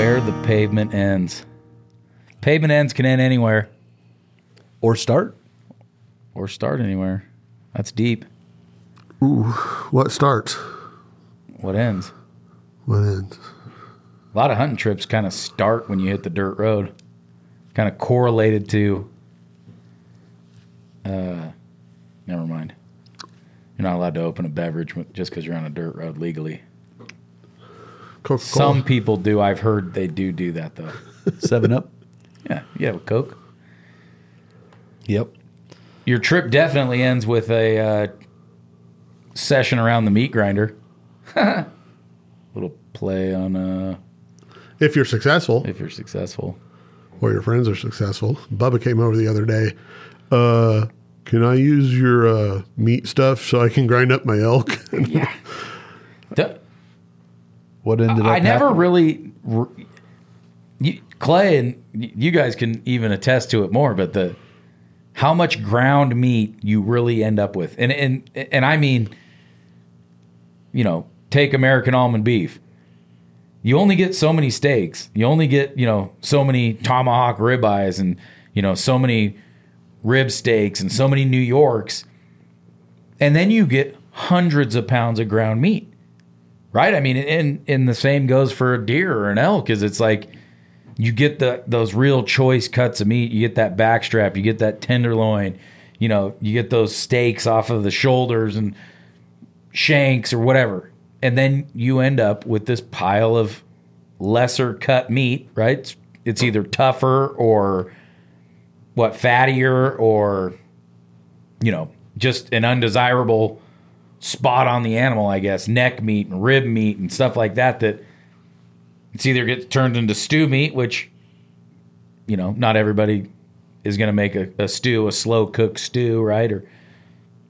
where the pavement ends. Pavement ends can end anywhere Or start. or start anywhere. That's deep. Ooh, What starts? What ends? What ends? A lot of hunting trips kind of start when you hit the dirt road. Kind of correlated to. Uh, never mind. You're not allowed to open a beverage with- just because you're on a dirt road legally. Coca-Cola. Some people do. I've heard they do do that though. Seven up. Yeah, you have a Coke. Yep. Your trip definitely ends with a uh, session around the meat grinder. Little play on uh, if you're successful if you're successful. or your friends are successful. Bubba came over the other day. Uh, can I use your uh, meat stuff so I can grind up my elk? Duh. What ended up? I never happening? really. r- You, Clay and you guys can even attest to it more, but the how much ground meat you really end up with, and and and I mean, you know, take American almond beef. You only get so many steaks. You only get you know so many tomahawk ribeyes, and you know so many rib steaks, and so many New Yorks, and then you get hundreds of pounds of ground meat right? I mean, and and the same goes for a deer or an elk. Is it's like you get the those real choice cuts of meat. You get that backstrap. You get that tenderloin. You know, you get those steaks off of the shoulders and shanks or whatever, and then you end up with this pile of lesser cut meat. Right? It's, it's either tougher or what fattier or you know just an undesirable spot on the animal, I guess, neck meat and rib meat and stuff like that that it's either gets turned into stew meat, which you know, not everybody is going to make a, a stew, a slow cooked stew, right? Or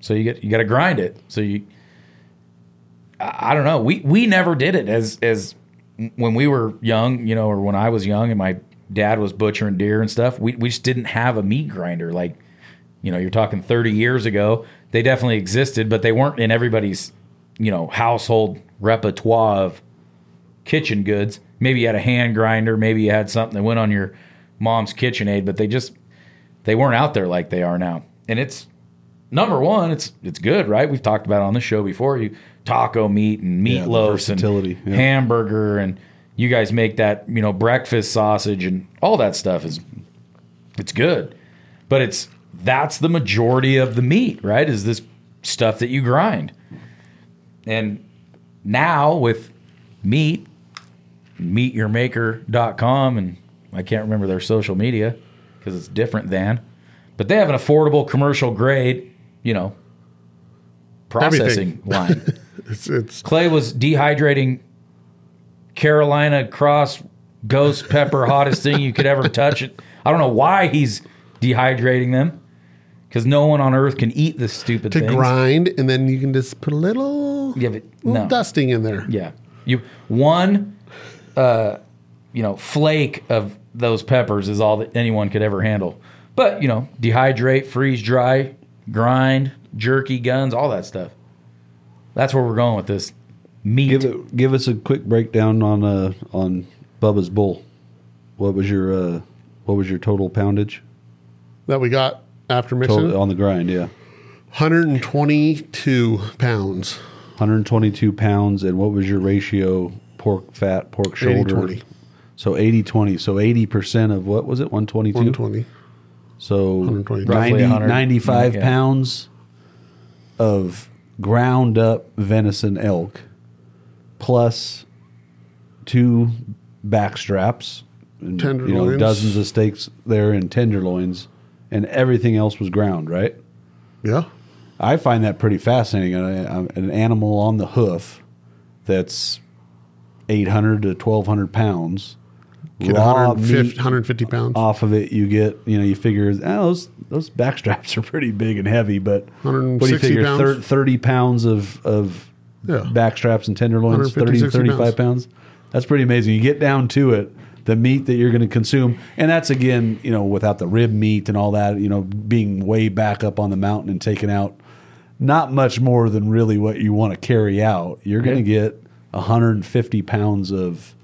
so you get you got to grind it. So you I, I don't know. We we never did it as as when we were young, you know, or when I was young and my dad was butchering deer and stuff. We we just didn't have a meat grinder like you know, you're talking 30 years ago. They definitely existed, but they weren't in everybody's, you know, household repertoire of kitchen goods. Maybe you had a hand grinder, maybe you had something that went on your mom's KitchenAid, but they just they weren't out there like they are now. And it's number one, it's it's good, right? We've talked about it on the show before. You taco meat and Yeah, meatloaf and versatility, yeah. hamburger and you guys make that, you know, breakfast sausage and all that stuff is it's good. But it's that's the majority of the meat, right? Is this stuff that you grind. And now with meat, meatyourmaker.com and I can't remember their social media because it's different than, but they have an affordable commercial grade, you know, processing Everything. line. It's it's Clay was dehydrating Carolina Cross Ghost Pepper, hottest thing you could ever touch. It. I don't know why he's dehydrating them, because no one on earth can eat this stupid to thing. grind, and then you can just put a little, Yeah, but little no. dusting in there. Yeah, you one, uh, you know, flake of those peppers is all that anyone could ever handle. But you know, dehydrate, freeze dry, grind, jerky guns, all that stuff. That's where we're going with this meat. Give it, give us a quick breakdown on uh on Bubba's bull. What was your uh what was your total poundage That we got after mixing. total, on the grind? Yeah, 122 pounds. 122 pounds. And what was your ratio pork fat pork shoulder? 80-20. So 80 20. So 80 percent of what was it? 122. 120. So 120. 'Roughly 90, 95 yeah. pounds of ground up venison elk plus two back straps, and, you know, dozens of steaks there and tenderloins, and everything else was ground, right? Yeah. I find that pretty fascinating. An, an animal on the hoof that's 800 to 1200 pounds. Get 150, 150 pounds. off of it, you get you know you figure oh, those those back straps are pretty big and heavy, but what do you figure? pounds? Thir- Thirty pounds of of Yeah. back straps and tenderloins, 150, 30, 60 35 pounds. That's pretty amazing. You get down to it, the meat that you're going to consume, and that's again you know without the rib meat and all that, you know being way back up on the mountain and taking out not much more than really what you want to carry out. You're going to get 150 pounds of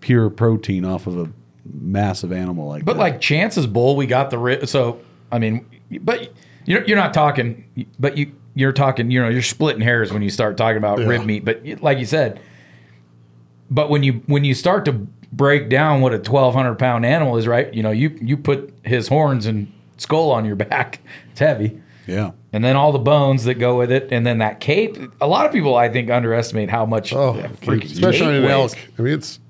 pure protein off of a massive animal like But that. like Chance's bull, we got the rib. So I mean, but you're you're not talking. But you you're talking. You know, you're splitting hairs when you start talking about Yeah. rib meat. But like you said, but when you when you start to break down what a 1,200 pound animal is, right? You know, you you put his horns and skull on your back. It's heavy. yeah, And then all the bones that go with it, and then that cape. A lot of people, I think, underestimate how much Oh, especially on an elk. I mean, it's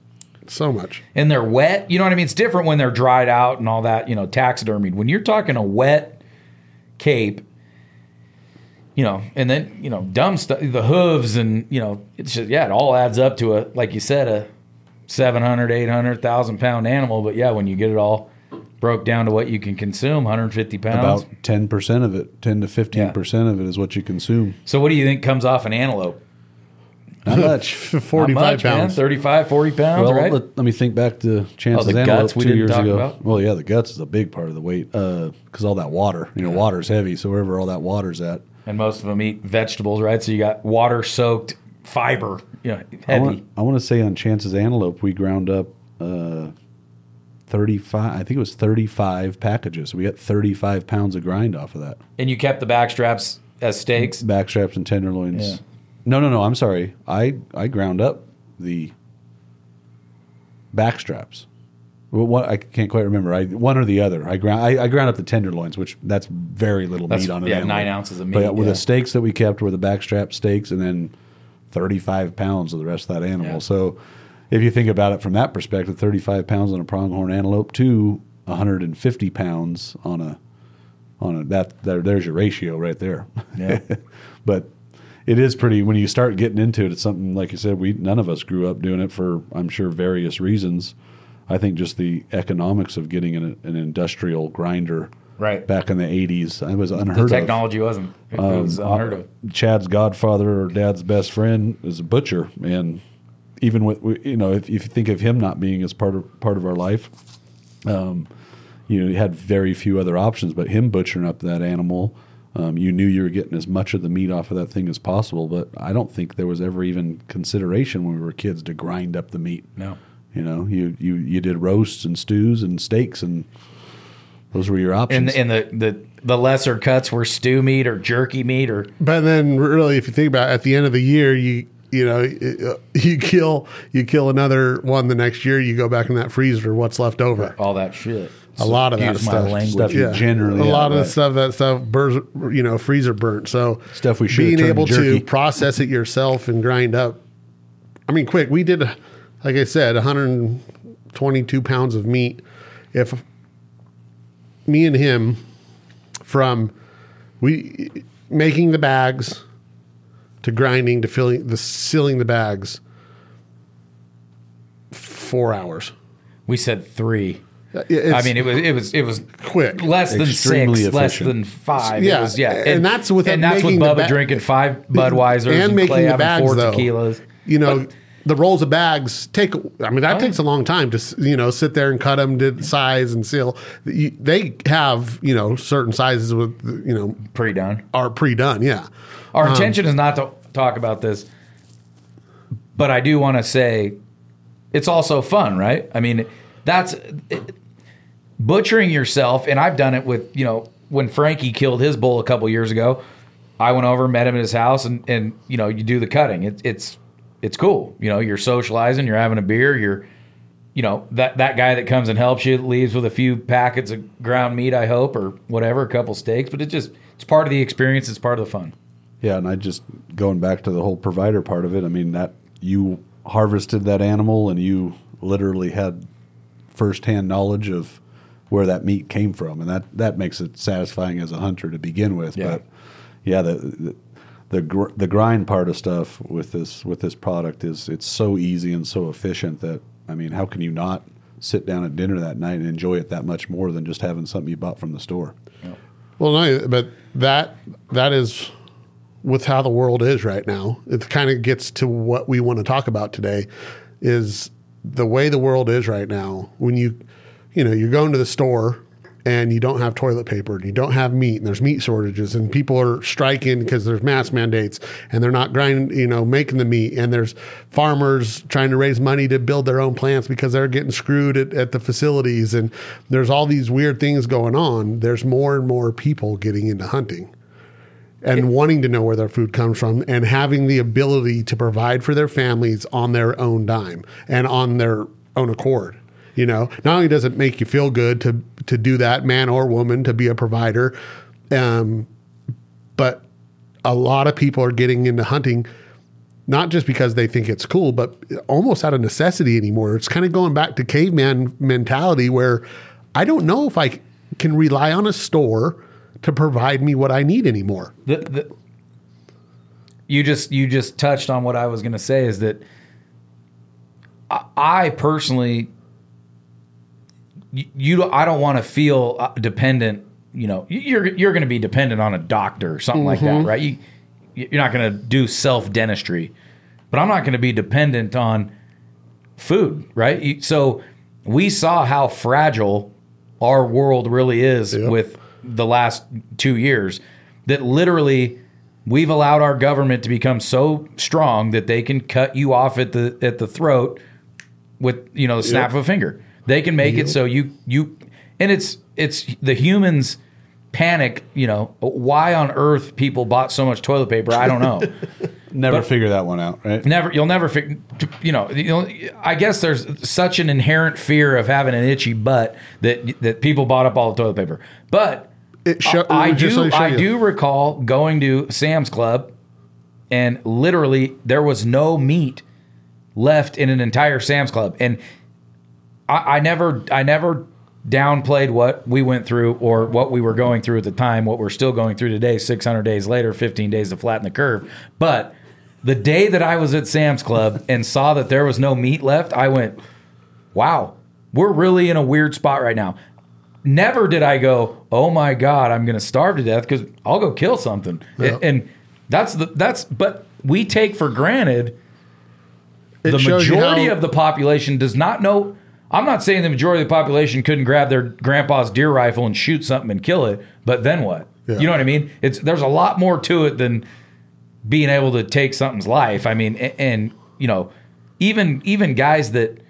so much. and they're wet. You know what I mean? It's different when they're dried out and all that, you know, taxidermied. When you're talking a wet cape, you know, and then, you know, dumb stuff, the hooves and, you know, it's just, yeah, it all adds up to a, like you said, a 700, 800, 1,000 pound animal. But yeah, when you get it all broke down to what you can consume, 150 pounds. about ten percent of it, ten to fifteen percent of it is what you consume. so what do you think comes off an antelope? Not much. Not 45 much, man. pounds. 35, 40 pounds, Well, right? let, let me think back to Chance's Oh, the antelope guts we two didn't years talk ago. about? Well, yeah, the guts is a big part of the weight uh, because all that water. You know, water's heavy, so wherever all that water's at. and most of them eat vegetables, right? So you got water soaked fiber, you know, I heavy. want, I want to say on Chance's antelope, we ground up uh, thirty-five. I think it was thirty-five packages. So we got thirty-five pounds of grind off of that. and you kept the back straps as steaks. Backstraps and tenderloins. Yeah. No, no, no. I'm sorry. I I ground up the backstraps. Well, what I can't quite remember. I one or the other. I ground I, I ground up the tenderloins, which that's very little That's- meat on it. yeah, nine ounces of meat, But with yeah. the steaks that we kept were the backstrap steaks, and then thirty five pounds of the rest of that animal. Yeah. So if you think about it from that perspective, thirty five pounds on a pronghorn antelope to one hundred and fifty pounds on a on a that there, there's your ratio right there. Yeah. but it is pretty when you start getting into it. It's something like you said. We none of us grew up doing it for I'm sure various reasons. I think just the economics of getting an, an industrial grinder Right. back in the 80s, I was The unheard of. technology wasn't. It was Um, unheard of. Chad's godfather or dad's best friend is a butcher, and even with you know, if, if you think of him not being as part of part of our life, um, you know, you had very few other options. But him butchering up that animal, um, you knew you were getting as much of the meat off of that thing as possible. But I don't think there was ever even consideration when we were kids to grind up the meat. No. You know, you you you did roasts and stews and steaks, and those were your options. and the, the the lesser cuts were stew meat or jerky meat or But then, really, if you think about it, at the end of the year, you you know uh, you kill you kill another one the next year. You go back in that freezer. What's left over? all that shit. A lot of that my stuff. language. Stuff you generally a lot yeah, of the stuff that stuff burns, you know, freezer burnt. So Stuff we should've being able jerky. to process it yourself and grind up. I mean, quick. We did, like I said, 122 pounds of meat. If me and him from we making the bags to grinding to filling the sealing the bags four hours. We said three. It's I mean, it was it was it was quick. less than Extremely six, less than five. Yeah, it was, yeah, and that's with and that's with making Bubba ba- drinking five Budweisers and, and making Clay the having bags four though. tequilas. You know, the rolls of bags take. I mean, that Oh. takes a long time to you know sit there and cut them to size and seal. They have you know certain sizes with you know Pre done. are pre done. Yeah, Our Um, intention is not to talk about this, but I do want to say it's also fun, right? I mean, that's it, butchering yourself, and I've done it with you know when Frankie killed his bull a couple years ago. I went over, met him at his house, and and you know you do the cutting. It, it's it's cool. You know, you're socializing, you're having a beer, you're you know that that guy that comes and helps you leaves with a few packets of ground meat, I hope, or whatever, a couple steaks. But it just it's part of the experience. It's part of the fun. Yeah, and I just going back to the whole provider part of it. I mean that you harvested that animal and you literally had firsthand knowledge of where that meat came from, and that that makes it satisfying as a hunter to begin with. Yeah. But yeah, the the the, gr- the grind part of stuff with this with this product is it's so easy and so efficient that I mean, how can you not sit down at dinner that night and enjoy it that much more than just having something you bought from the store? Well, no, but that that is with how the world is right now. It kind of gets to what we want to talk about today is the way the world is right now. When you you know, you're going to the store and you don't have toilet paper and you don't have meat and there's meat shortages and people are striking because there's mask mandates and they're not grinding, you know, making the meat and there's farmers trying to raise money to build their own plants because they're getting screwed at, at the facilities and there's all these weird things going on. There's more and more people getting into hunting and wanting to know where their food comes from and having the ability to provide for their families on their own dime and on their own accord. You know, not only does it make you feel good to to do that, man or woman, to be a provider, um, but a lot of people are getting into hunting not just because they think it's cool, but almost out of necessity anymore. It's kind of going back to caveman mentality where I don't know if I can rely on a store to provide me what I need anymore. the, the you just you just touched on what I was going to say is that I, I personally you, you I don't want to feel uh, dependent. You know, You- you're you're going to be dependent on a doctor or something like that, right? You you're not going to do self dentistry, but I'm not going to be dependent on food, right? You- So we saw how fragile our world really is with the last two years that literally we've allowed our government to become so strong that they can cut you off at the at the throat with you know the snap Yep. of a finger. They can make it so you you and it's it's the humans panic, you know, why on earth people bought so much toilet paper, I don't know. Never But- figure that one out, right? never you'll never fig- you know, you know i guess there's such an inherent fear of having an itchy butt that that people bought up all the toilet paper but It show- I, I do i you. do recall going to sam's club and literally there was no meat left in an entire sam's club and i, I never i never downplayed what we went through or what we were going through at the time what we're still going through today 600 days later 15 days to flatten the curve but the day that I was at Sam's Club and saw that there was no meat left, I went, wow, we're really in a weird spot right now. Never did I go, oh my God, I'm going to starve to death because I'll go kill something. Yeah. And that's the, that's, but we take for granted It the majority how- of the population does not know. I'm not saying the majority of the population couldn't grab their grandpa's deer rifle and shoot something and kill it, but then what? Yeah. You know what I mean? It's there's a lot more to it than being able to take something's life. I mean, and, and you know, even even guys that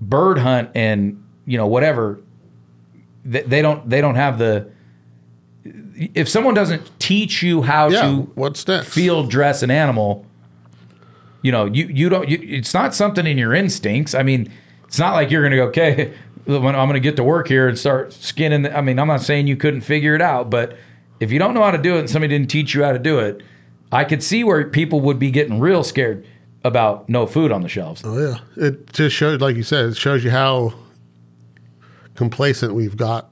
bird hunt and you know whatever, they, they don't they don't have the. If someone doesn't teach you how yeah, to what's that field dress an animal you know you you don't you, it's not something in your instincts i mean it's not like you're gonna go okay when i'm gonna get to work here and start skinning the, i mean i'm not saying you couldn't figure it out but if you don't know how to do it and somebody didn't teach you how to do it i could see where people would be getting real scared about no food on the shelves. Oh yeah, it just shows, like you said, it shows you how complacent we've got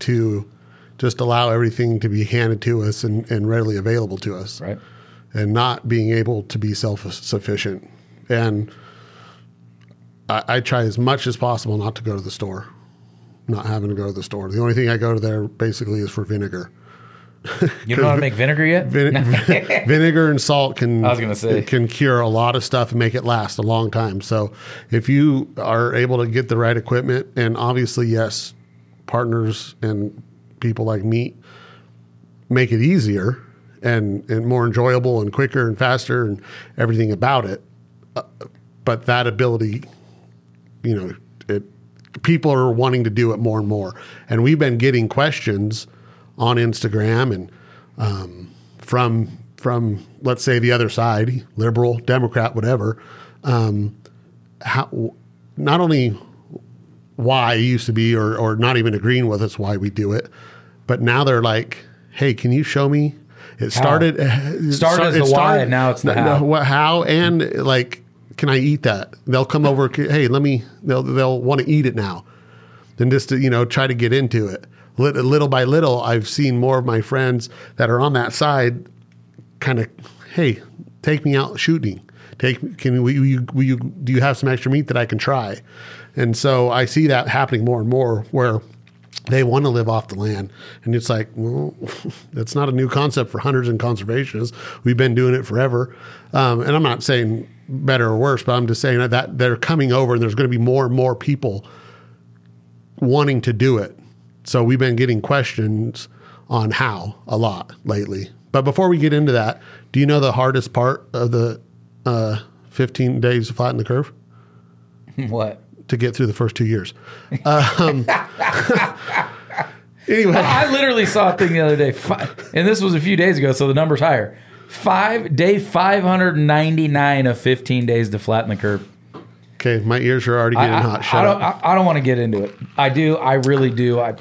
to just allow everything to be handed to us and, and readily available to us, right. And not being able to be self sufficient. And I, I try as much as possible not to go to the store, not having to go to the store. The only thing I go to there basically is for vinegar. you don't know how to make vinegar yet Vine- vinegar and salt can I was gonna say. can cure a lot of stuff and make it last a long time. So if you are able to get the right equipment, and obviously yes, partners and people like meat make it easier and and more enjoyable and quicker and faster and everything about it. Uh, but that ability, you know, it people are wanting to do it more and more, and we've been getting questions on Instagram and um, from from let's say the other side, liberal, Democrat, whatever. Um, how not only why it used to be or or not even agreeing with us why we do it, but now they're like, hey, can you show me? It started it Started as it the why, and now it's the how. no, what- how and like, can I eat that? They'll come over. Hey, let me. They'll they'll want to eat it now. Then just to you know try to get into it. Little, by little, I've seen more of my friends that are on that side, kind of, hey, take me out shooting. Take can will you, will you do you have some extra meat that I can try? And so I see that happening more and more where they want to live off the land. And it's like, well, that's not a new concept for hunters and conservationists. We've been doing it forever. Um, and I'm not saying better or worse, but I'm just saying that, they're coming over and there's going to be more and more people wanting to do it so we've been getting questions on how a lot lately. But before we get into that, do you know the hardest part of the uh, 15 days to flatten the curve? what? To get through the first two years. Um, anyway, I literally saw a thing the other day, and this was a few days ago, so the number's higher. Five day, five hundred ninety nine of fifteen days to flatten the curve. okay, my ears are already getting I, hot. I Shut don't. up. I, I don't want to get into it. I do. I really do. I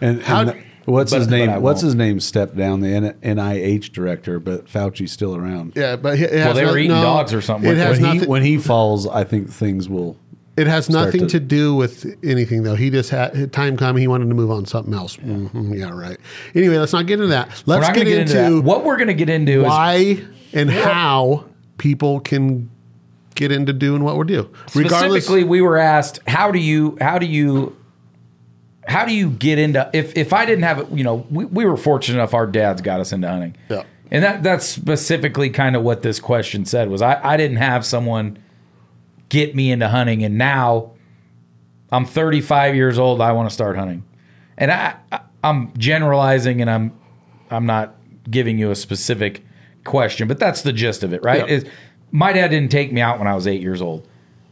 And, How- and what's but- his name? What's his name? Stepped down the N- NIH director, but Fauci's still around. yeah, but it has they were eating no, dogs or something It has When he when he falls, I think things will. It has nothing to- to, do with anything, though. He just had time coming. He wanted to move on to something else. Mhm, yeah, right. Anyway, let's not get into that. Let's get, get into, into. What we're going to get into is why and how people can get into doing what we do. Regardless, specifically we were asked how do you how do you how do you get into if if I didn't have it you know we, we were fortunate enough our dads got us into hunting Yeah. and that that's specifically kind of what this question said was I I didn't have someone get me into hunting and now I'm 35 years old I want to start hunting and I, I I'm generalizing and I'm I'm not giving you a specific question but that's the gist of it right Yeah. is my dad didn't take me out when I was eight years old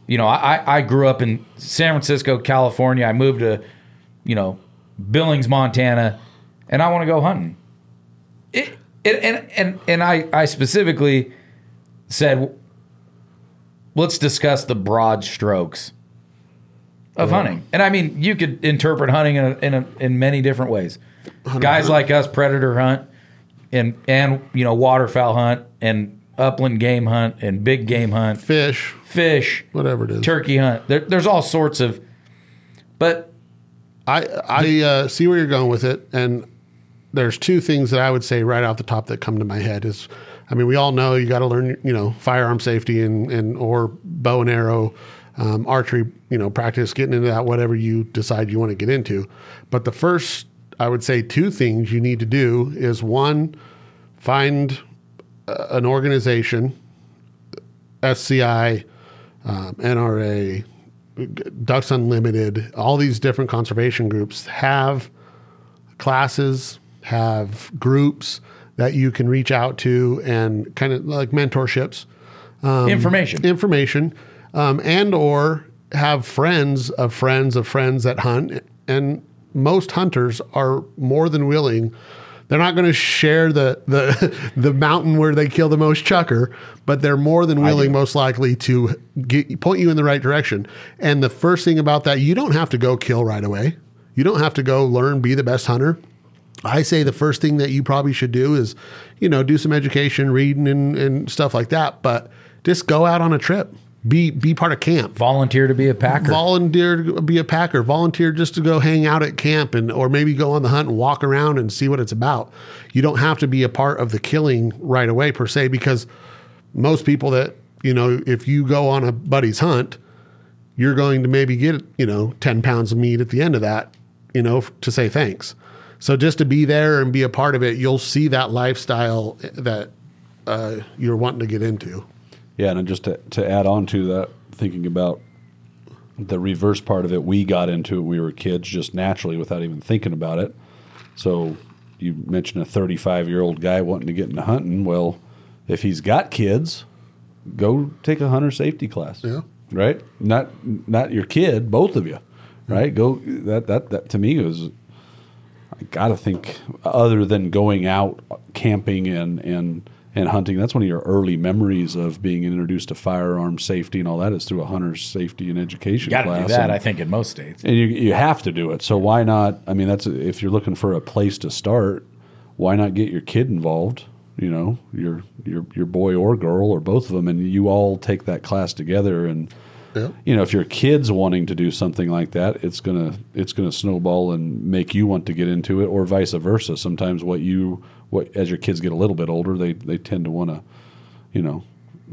you know, I, I grew up in San Francisco, California. I moved to, you know, Billings, Montana, and I want to go hunting. It, it, and and and I, I specifically said, let's discuss the broad strokes of hunting. And I mean, you could interpret hunting in a, in, a, in many different ways. Guys like us predator hunt and and you know waterfowl hunt and upland game hunt and big game hunt, fish, fish, whatever it is. turkey hunt. There, there's all sorts of, but I I uh, see where you're going with it, and there's two things that I would say right off the top that come to my head is, I mean, we all know you got to learn, you know, firearm safety and and or bow and arrow, um, archery, you know, practice getting into that whatever you decide you want to get into. But the first, I would say, two things you need to do is one, find uh, an organization, SCI, um, NRA, Ducks Unlimited, all these different conservation groups have classes, have groups that you can reach out to and kind of like mentorships, information. information, um, and or have friends of friends of friends that hunt. And most hunters are more than willing. They're not going to share the the the mountain where they kill the most chukar, but they're more than willing, most likely, to get, point you in the right direction. And the first thing about that, you don't have to go kill right away. You don't have to go learn, be the best hunter. I say the first thing that you probably should do is, you know, do some education, reading and, and stuff like that. But just go out on a trip. Be be part of camp. volunteer to be a packer. Volunteer to be a packer. Volunteer just to go hang out at camp and or maybe go on the hunt and walk around and see what it's about. You don't have to be a part of the killing right away per se because most people that you know, if you go on a buddy's hunt, you're going to maybe get you know ten pounds of meat at the end of that, you know, to say thanks. So just to be there and be a part of it, you'll see that lifestyle that uh, you're wanting to get into. Yeah, and just to, to add on to that, thinking about the reverse part of it, we got into it we were kids just naturally without even thinking about it. So you mentioned a 35 year old guy wanting to get into hunting. Well, if he's got kids, go take a hunter safety class. Yeah. Right? Not not your kid, both of you. Right? Go that that that to me was I got to think other than going out camping and and and hunting. That's one of your early memories of being introduced to firearm safety and all that is through a hunter's safety and education to class. do that, and, I think, in most states. and you you have to do it. So why not? I mean, that's if you're looking for a place to start. Why not get your kid involved? You know, your your your boy or girl or both of them, and you all take that class together and Yeah. you know if your kids wanting to do something like that it's gonna it's gonna snowball and make you want to get into it or vice versa. Sometimes what you what as your kids get a little bit older they they tend to want to you know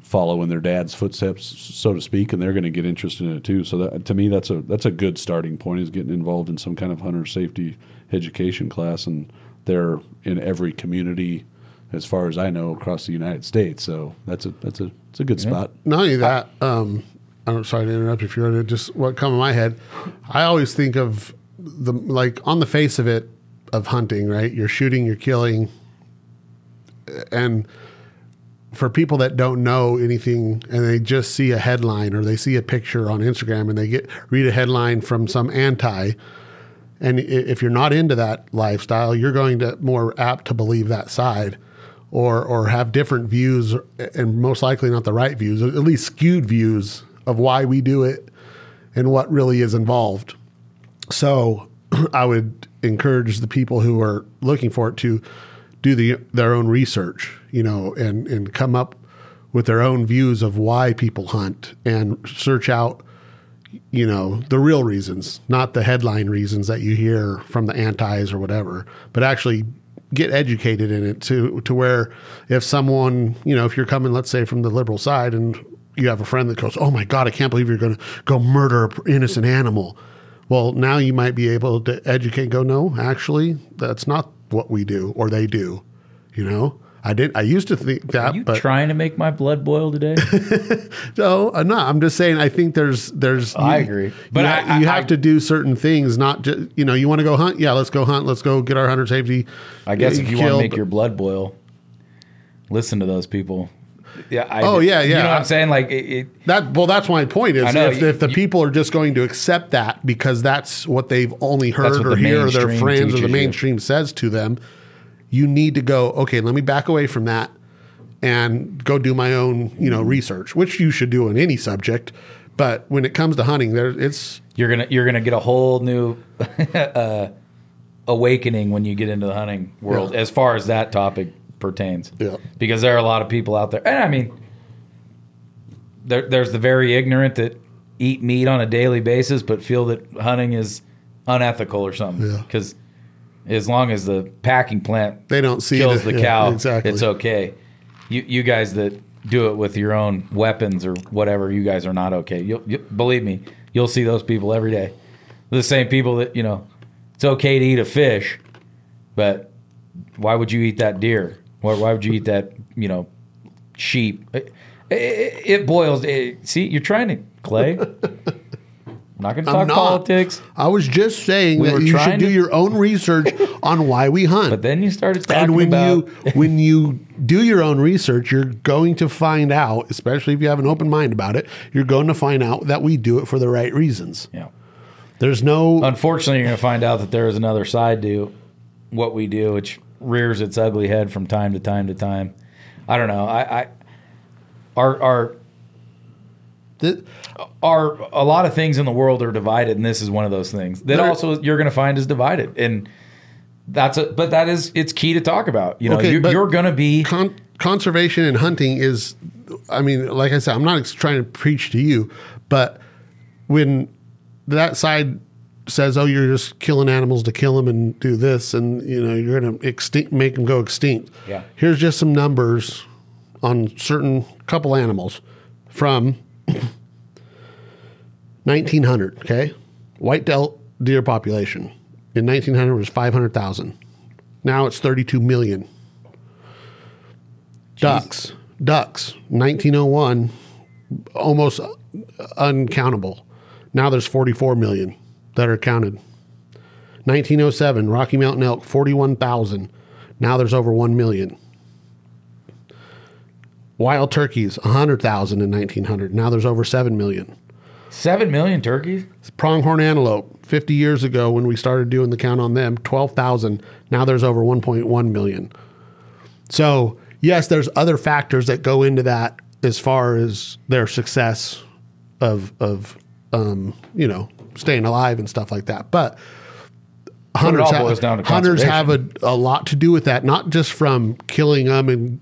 follow in their dad's footsteps so to speak and they're going to get interested in it too. So that to me that's a that's a good starting point is getting involved in some kind of hunter safety education class and they're in every community as far as I know across the United States. So that's a that's a it's a good spot. Not only that, um, I'm sorry to interrupt if you're just what come in my head. I always think of the like on the face of it of hunting, right? You're shooting, you're killing, and for people that don't know anything and they just see a headline or they see a picture on Instagram and they get read a headline from some anti and if you're not into that lifestyle you're going to more apt to believe that side or or have different views and most likely not the right views at least skewed views of why we do it and what really is involved. So I would encourage the people who are looking for it to do the their own research, you know, and and come up with their own views of why people hunt and search out you know the real reasons, not the headline reasons that you hear from the antis or whatever, but actually get educated in it to to where if someone, you know, if you're coming let's say from the liberal side and you have a friend that goes, "Oh my god, I can't believe you're going to go murder an innocent animal." Well, now you might be able to educate and go, no, actually, that's not what we do or they do. You know, I did. I used to think that, Are you but trying to make my blood boil today? no, uh, I'm not. I'm just saying. I think there's there's. Oh, I you- agree. but you, I- ha- you I- have to do certain things. Not just you know. You want to go hunt? Yeah, let's go hunt. Let's go get our hunter safety. I guess eh, if you want to make your blood boil, listen to those people. Yeah. I, Oh, yeah, yeah. You know what I'm saying? Like it, it, That well, that's my point. Is know, if, you- if the you- people are just going to accept that because that's what they've only heard or hear or their friends or the you. mainstream says to them, you need to go. Okay, let me back away from that and go do my own, you know, research, which you should do on any subject. But when it comes to hunting, there it's you're gonna you're gonna get a whole new uh, awakening when you get into the hunting world, Yeah. as far as that topic pertains. Yeah. Because there are a lot of people out there, and I mean, there, there's the very ignorant that eat meat on a daily basis, but feel that hunting is unethical or something. Yeah. Because as long as the packing plant they don't see kills the, the yeah, cow, exactly. it's okay. You you guys that do it with your own weapons or whatever, you guys are not okay. You'll, you believe me, you'll see those people every day. The same people that you know, it's okay to eat a fish, but why would you eat that deer? Why, why would you eat that you know sheep? It, it, it boils. It, see, you're trying to Clay. I'm not going to talk politics, I was just saying We that you should do to- your own research on why we hunt. but then you started talking and when about you when you do your own research, you're going to find out, especially if you have an open mind about it, you're going to find out that we do it for the right reasons. yeah. There's no Unfortunately, you're going to find out that there is another side to what we do, which rears its ugly head from time to time to time. I don't know. I, I our our are a lot of things in the world are divided, and this is one of those things that also you're going to find is divided, and that's a. But that is it's key to talk about. You know, Okay, you're, you're going to be con- conservation and hunting is i mean like i said i'm not trying to preach to you but when that side says oh you're just killing animals to kill them and do this and you know you're going to extinct make them go extinct Yeah. here's just some numbers on certain couple animals from 1900 okay white deer population in 1900 was 500000 now it's 32 million Ducks. Ducks. 1901, almost uh, uncountable. Now there's 44 million that are counted. 1907, Rocky Mountain elk, 41,000. Now there's over 1 million. Wild turkeys, 100,000 in 1900. Now there's over 7 million. seven million turkeys. Pronghorn antelope, 50 years ago when we started doing the count on them, 12,000. Now there's over 1.1 million. So, yes, there's other factors that go into that as far as their success of, of um, you know, staying alive and stuff like that. But hunters, all have, boils down to hunters have a, a lot to do with that, not just from killing them and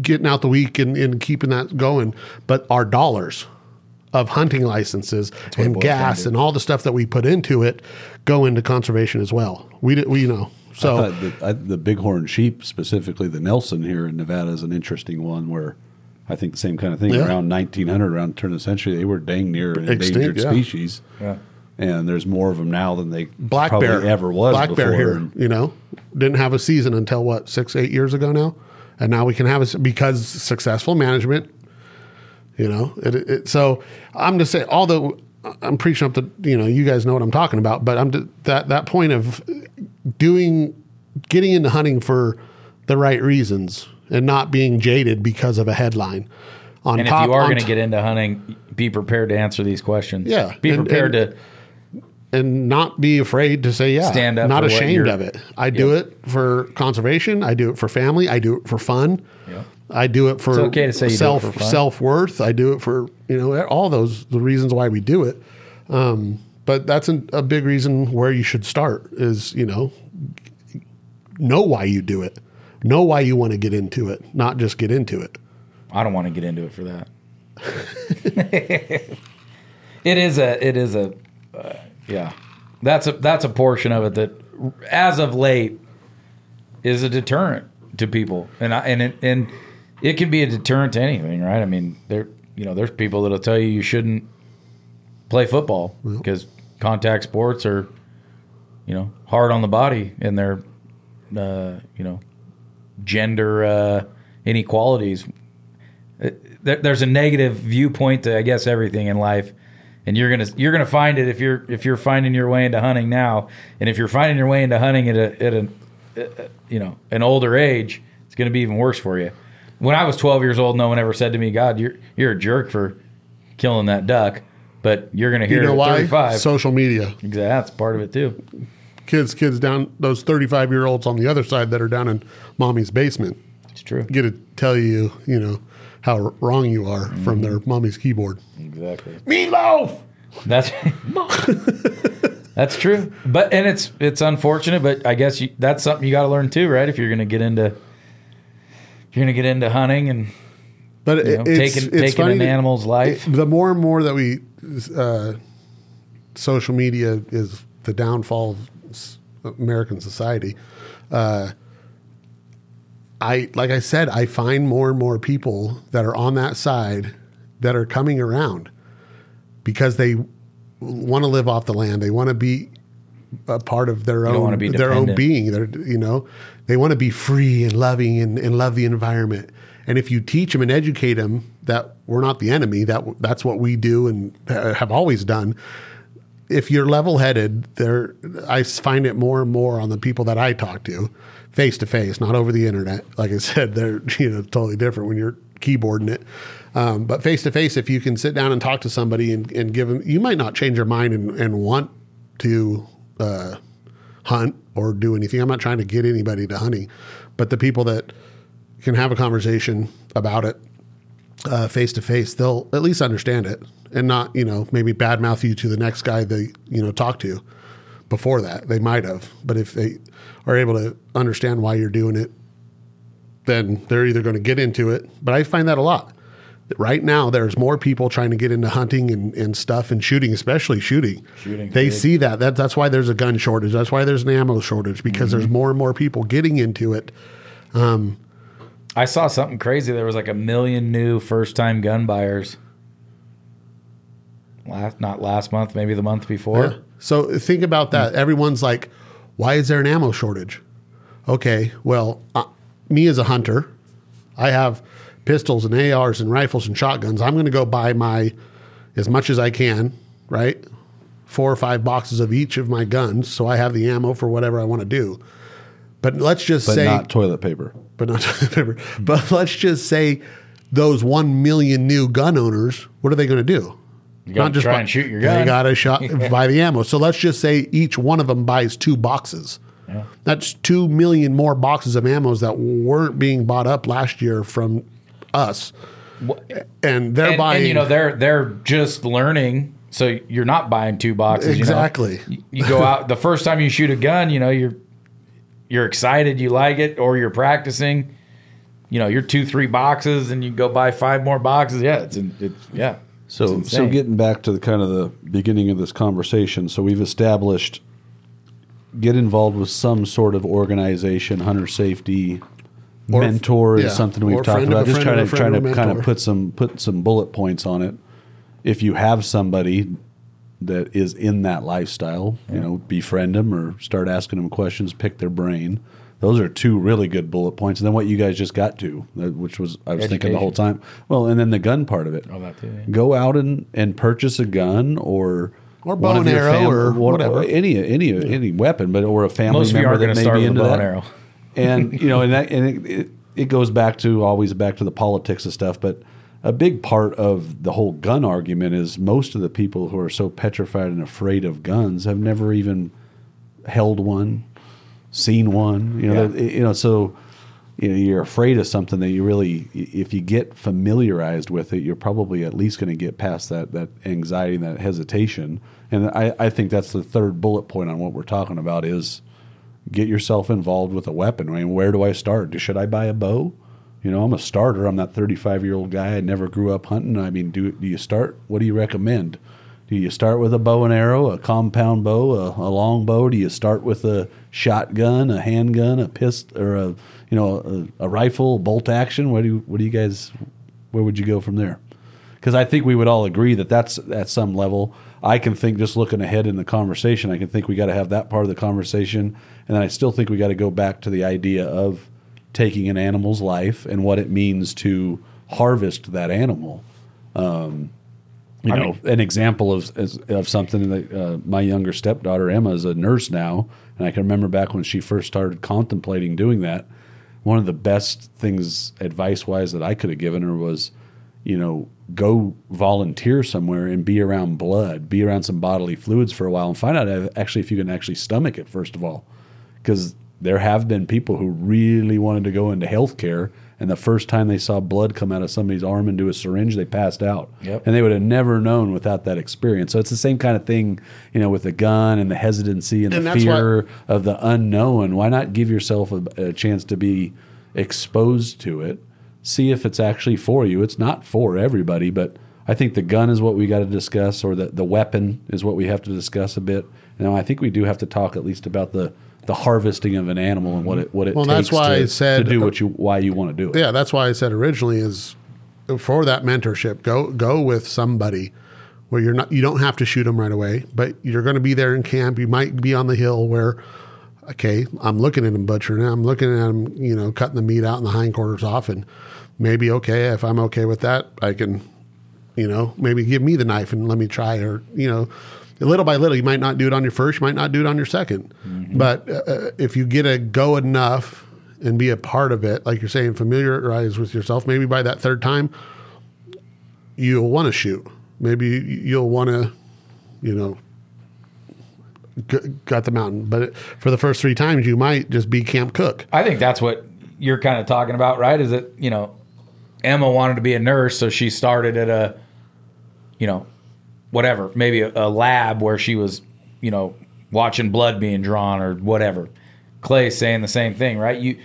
getting out the weak and, and keeping that going, but our dollars of hunting licenses and gas to. and all the stuff that we put into it go into conservation as well. We, d- we you know, so I the, I, the bighorn sheep, specifically the Nelson here in Nevada, is an interesting one where I think the same kind of thing. Yeah. Around 1900, around the turn of the century, they were dang near an Extinct, endangered yeah. species. Yeah. And there's more of them now than they black probably bear ever was black before. bear here And you know didn't have a season until what six eight years ago now and now we can have it because successful management you know it, it, so i'm just saying although uh, I'm preaching up the you know you guys know what I'm talking about, but I'm d- that that point of doing getting into hunting for the right reasons and not being jaded because of a headline. On And top, if you are going to t- get into hunting, be prepared to answer these questions. Yeah, Be and- prepared and- to. And not be afraid to say yeah Stand up not ashamed of it i do it for conservation i do it for family i do it for fun Yep. i do it for okay to say it self for self-worth i do it for you know all those the reasons why we do it um, but that's an, a big reason where you should start is you know know why you do it know why you want to get into it not just get into it I don't want to get into it for that. it is a. It is a. Uh, yeah, that's a that's a portion of it that, as of late, is a deterrent to people, and I, and it, and it can be a deterrent to anything, right? I mean, there you know, there's people that'll tell you you shouldn't play football because contact sports are, you know, hard on the body and they're, uh, you know, gender uh, inequalities. Uh, There, there's a negative viewpoint to I guess everything in life, and you're gonna you're gonna find it if you're if you're finding your way into hunting now, and if you're finding your way into hunting at a at a, uh, you know an older age, it's gonna be even worse for you. When I was 12 years old, no one ever said to me, "God, you're you're a jerk for killing that duck," but you're gonna hear you know it at why 35. social media Exactly, that's part of it too. kids kids down those 35 year olds on the other side that are down in mommy's basement It's true. get to tell you, you know, how wrong you are from their mommy's keyboard. Exactly. Meatloaf. That's that's true. But and it's it's unfortunate, but I guess you, that's something you got to learn too, right? If you're going to get into if you're going to get into hunting and But you know, it's, taking it's taking funny an to- animal's life. the more and more that we, uh, social media is the downfall of American society. Uh, I like I said, I find more and more people that are on that side that are coming around because they want to live off the land. They want to be a part of their own their own being. They're you know they want to be free and loving and, and love the environment. And if you teach them and educate them that we're not the enemy, that that's what we do and have always done. If you're level headed, there I find it more and more on the people that I talk to, face to face, not over the internet. Like I said, they're you know totally different when you're keyboarding it. Um, but face to face, if you can sit down and talk to somebody and, and give them, you might not change your mind and, and want to uh, hunt or do anything. I'm not trying to get anybody to hunting, but the people that can have a conversation about it face to face, they'll at least understand it and not, you know, maybe badmouth you to the next guy they, you know, talk to before that. They might have, but if they are able to understand why you're doing it, then they're either going to get into it. But I find that a lot. Right now, there's more people trying to get into hunting and, and stuff and shooting, especially shooting. Shooting's they big. see that. that. That's why there's a gun shortage. That's why there's an ammo shortage because there's mm-hmm. more and more people getting into it. Um, I saw something crazy. There was like a million new first time gun buyers. Last not last month, maybe the month before. Yeah. So think about that. Everyone's like, why is there an ammo shortage? Okay, well, uh, me as a hunter, I have pistols and ARs and rifles and shotguns. I'm going to go buy my as much as I can, right? Four or five boxes of each of my guns, so I have the ammo for whatever I want to do. But let's just but say, not toilet paper. but not toilet paper. but let's just say those one million new gun owners, what are they going to do? You gotta try buy- and shoot your gun. They got to shot buy the ammo. So let's just say each one of them buys two boxes. Yeah. That's two million more boxes of ammos that weren't being bought up last year from us, and they're and, buying. and, you know they're they're just learning so you're not buying two boxes you know? Exactly. You, you go out the first time you shoot a gun you know you're you're excited you like it or you're practicing you know you're two three boxes and you go buy five more boxes yeah it's, it's yeah So, so getting back to the kind of the beginning of this conversation, so we've established get involved with some sort of organization, hunter safety Or- mentor yeah, is something we've or talked about. Just trying to trying to kind of put some put some bullet points on it. If you have somebody that is in that lifestyle, you know, befriend them or start asking them questions, pick their brain. Those are two really good bullet points. And then what you guys just got to, uh, which was I was thinking the whole time. Well, and then the gun part of it. Oh, that too, yeah. Go out and, and purchase a gun or Or one bow and your arrow or whatever. any any any weapon, but or a family Most member that may start be with into bow that. and arrow. and you know, and that and it, it, it goes back to always back to the politics and stuff. But a big part of the whole gun argument is most of the people who are so petrified and afraid of guns have never even held one, seen one. You know, Yeah. that- you know, so you know you're afraid of something that you really, if you get familiarized with it, you're probably at least going to get past that that anxiety and that hesitation. And I, I think that's the third bullet point on what we're talking about is get yourself involved with a weapon. I mean, where do I start? Should I buy a bow? You know, I'm a starter. I'm that 35 year old guy. I never grew up hunting. I mean, do do you start? What do you recommend? Do you start with a bow and arrow, a compound bow, a, a long bow? Do you start with a shotgun, a handgun, a pistol, or a you know a, a rifle, bolt action? What do you, what do you guys? Where would you go from there? Because I think we would all agree that that's at some level. I can think just looking ahead in the conversation. I can think we got to have that part of the conversation, and then I still think we got to go back to the idea of taking an animal's life and what it means to harvest that animal. Um, you I know, mean- an example of of something that uh, my younger stepdaughter Emma is a nurse now, and I can remember back when she first started contemplating doing that. One of the best things, advice wise, that I could have given her was, you know, go volunteer somewhere and be around blood, be around some bodily fluids for a while, and find out if- actually if you can actually stomach it first of all, because there have been people who really wanted to go into healthcare, and the first time they saw blood come out of somebody's arm into a syringe, they passed out, Yep. and they would have never known without that experience. So it's the same kind of thing, you know, with the gun and the hesitancy and, And the that's why- fear of the unknown. Why not give yourself a, a chance to be exposed to it? See if it's actually for you. It's not for everybody, but I think the gun is what we got to discuss, or the, the weapon is what we have to discuss a bit. Now, I think we do have to talk at least about the, the harvesting of an animal and what it what it Well, takes that's why to, I said- to do what uh, you why you want to do it. yeah, that's why I said originally is for that mentorship, go go with somebody where you're not you don't have to shoot them right away, but you're going to be there in camp. You might be on the hill where, okay, I'm looking at them butchering. I'm looking at him, you know, cutting the meat out and the hindquarters off, and maybe okay if I'm okay with that, I can, you know, maybe give me the knife and let me try, or you know. Little by little, you might not do it on your first, you might not do it on your 2nd But uh, if you get a go enough and be a part of it, like you're saying, familiarize with yourself. Maybe by that third time, you'll want to shoot. Maybe you'll want to, you know, g- gut the mountain. But it, for the first three times, you might just be camp cook. I think that's what you're kind of talking about, right? Is that you know, Emma wanted to be a nurse, so she started at a, you know, whatever, maybe a, a lab where she was, you know, watching blood being drawn or whatever. Clay's saying the same thing, right? You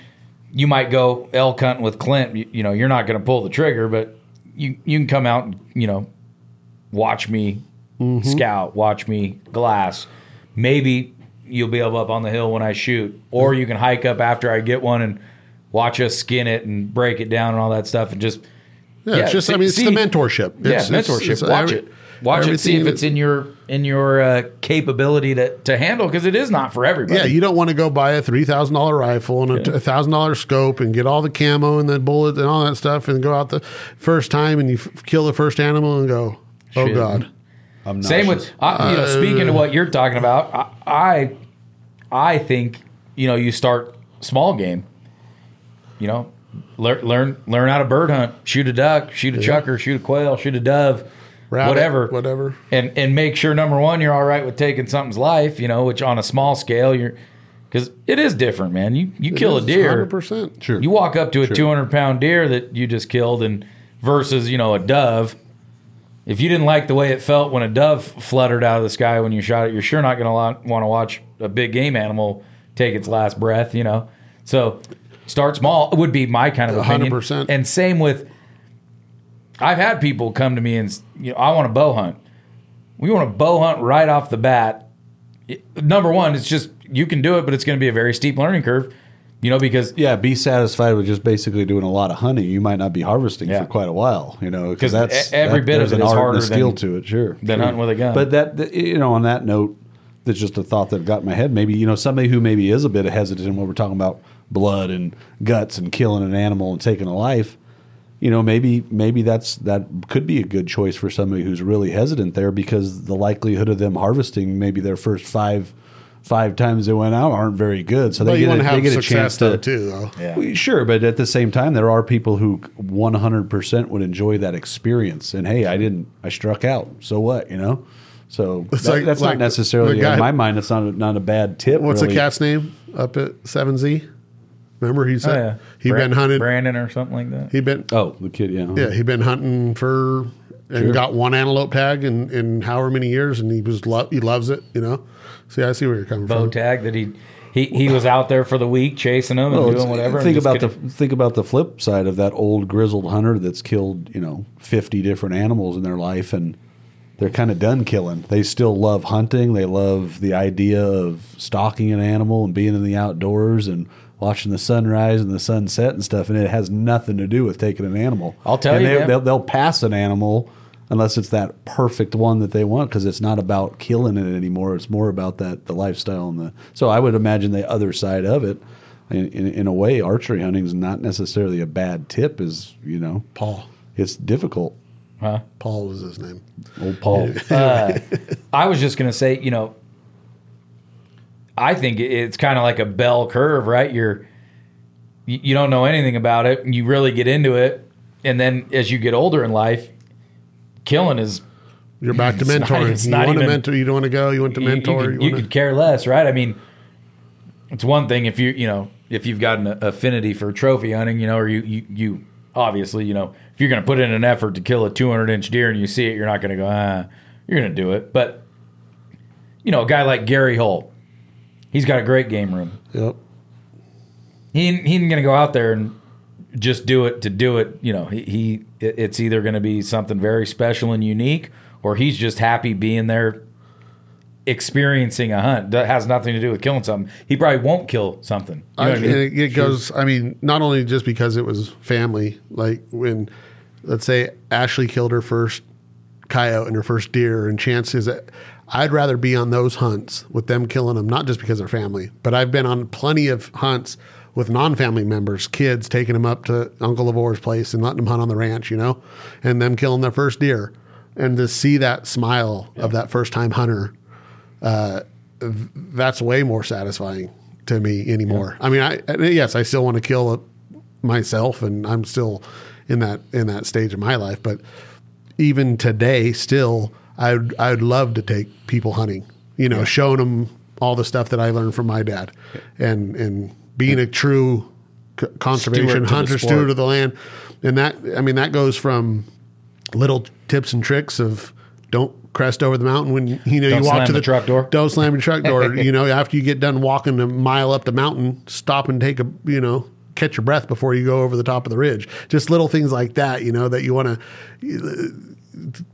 you might go elk hunting with Clint. You, you know, you're not going to pull the trigger, but you you can come out and you know, watch me mm-hmm. scout, watch me glass. Maybe you'll be able up on the hill when I shoot, or you can hike up after I get one and watch us skin it and break it down and all that stuff, and just Yeah, Yeah, it's just, see- I mean, it's see- the mentorship. yeah, It's- it's- mentorship. it's watch every- it, watch it, see if it's in your in your uh, capability to to handle because it is not for everybody. Yeah, you don't want to go buy a three thousand dollar rifle and a thousand dollar scope and get all the camo and the bullet and all that stuff and go out the first time and you f- kill the first animal and go, oh Shit. god, I'm not Same with I, you know. Speaking to what you're talking about, I, I I think you know you start small game. You know, learn learn learn how to bird hunt, shoot a duck, shoot a chukar, shoot a quail, shoot a dove, Rabbit, whatever, whatever. and and make sure number one you're all right with taking something's life. You know, which on a small scale you're because it is different, man. You you kill a deer, hundred percent. Sure. you walk up to a 200 pound deer that you just killed and versus you know a dove if you didn't like the way it felt when a dove fluttered out of the sky when you shot it you're sure not going to want to watch a big game animal take its last breath you know so start small would be my kind of opinion 100%. and same with i've had people come to me and you know i want to bow hunt we want to bow hunt right off the bat number one it's just you can do it but it's going to be a very steep learning curve you know because yeah, be satisfied with just basically doing a lot of hunting. You might not be harvesting Yeah. for quite a while, you know, because that's every that- bit of it is harder skill than- to it. Sure, than sure. hunting with a gun. But that that- you know, on that note, that's just a thought that got in my head. Maybe you know somebody who maybe is a bit hesitant when we're talking about blood and guts and killing an animal and taking a life. You know, maybe maybe that's that could be a good choice for somebody who's really hesitant there because the likelihood of them harvesting maybe their first five five times they went out aren't very good. So Well, they you get, want a, to they get a chance though to too, though. Yeah. well, Sure, but at the same time, there are people who 100% would enjoy that experience. And hey, I didn't, I struck out. So what, you know? So It's that- like- that's like not necessarily, guy- in my mind, it's not a, not a bad tip. What's really. the cat's name up at Seven Z? Remember he Oh, said yeah. he Bra- been hunting Brandon or something like that. He been Oh, the kid, yeah. yeah he been hunting for and Sure. got one antelope tag in in however many years, and he was lo- he loves it. You know. See, I see where you're coming bow from. tag that he he he was out there for the week chasing them and Well, it's- doing whatever. and Think just about the think about the flip side of that old grizzled hunter that's killed you know fifty different animals in their life, and they're kind of done killing. They still love hunting. They love the idea of stalking an animal and being in the outdoors and watching the sunrise and the sunset and stuff. And it has nothing to do with taking an animal. I'll tell And you, they, man. they'll, they'll pass an animal unless it's that perfect one that they want because it's not about killing it anymore. It's more about that the lifestyle and the. So I would imagine the other side of it. In, in, in a way, archery hunting is not necessarily a bad tip. Is you know, Paul. it's difficult. huh? Paul was his name. Old Paul. Uh, I was just gonna say, you know, I think it's kind of like a bell curve, right? You're you you don't know anything about it, and you really get into it, and then as you get older in life, killing is You're back to not- mentoring. it's you not want to even- mentor. You don't want to go. You want to you- you mentor. could- You, You, could care less, right? I mean, it's one thing if you you know if you've got an affinity for trophy hunting, you know, or you you, you obviously you know if you're going to put in an effort to kill a 200 inch deer and you see it, you're not going to go ah, you're going to do it. But you know, a guy like Gary Holt, he's got a great game room. Yep. He he ain't going to go out there and just do it to do it. You know, he, he it's either going to be something very special and unique, or he's just happy being there experiencing a hunt that has nothing to do with killing something. He probably won't kill something. You know I, what I mean? it, it goes. I mean, not only just because it was family. Like when, let's say Ashley killed her first coyote and her first deer, and chances that I'd rather be on those hunts with them killing them, not just because they're family, but I've been on plenty of hunts with non-family members, kids taking them up to Uncle Lavor's place and letting them hunt on the ranch, you know, and them killing their first deer, and to see that smile of that first-time hunter uh, that's way more satisfying to me anymore. I mean, I I- yes, I still want to kill myself, and I'm still in that in that stage of my life. But even today, still, I'd I'd love to take people hunting. You know, showing them all the stuff that I learned from my dad, and and being a true c- conservation hunter, steward of the land, and that I mean that goes from little tips and tricks of don't crest over the mountain when you know Don't you walk to the truck door. Don't slam your truck door. you know, after you get done walking a mile up the mountain, stop and take a you know catch your breath before you go over the top of the ridge. Just little things like that, you know, that you want to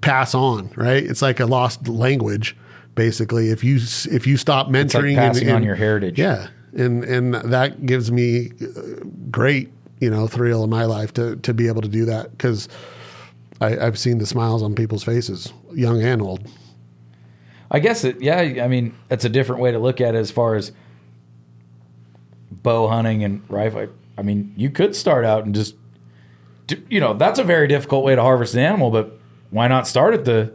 pass on. Right? It's like a lost language, basically. If you if you stop mentoring, like passing on your heritage. yeah, and and that gives me uh, great you know thrill in my life to to be able to do that because I've seen the smiles on people's faces, young and old. I guess it. Yeah, I mean, it's a different way to look at it as far as bow hunting and rifle. I mean, you could start out and just, you know, that's a very difficult way to harvest an animal. But why not start at the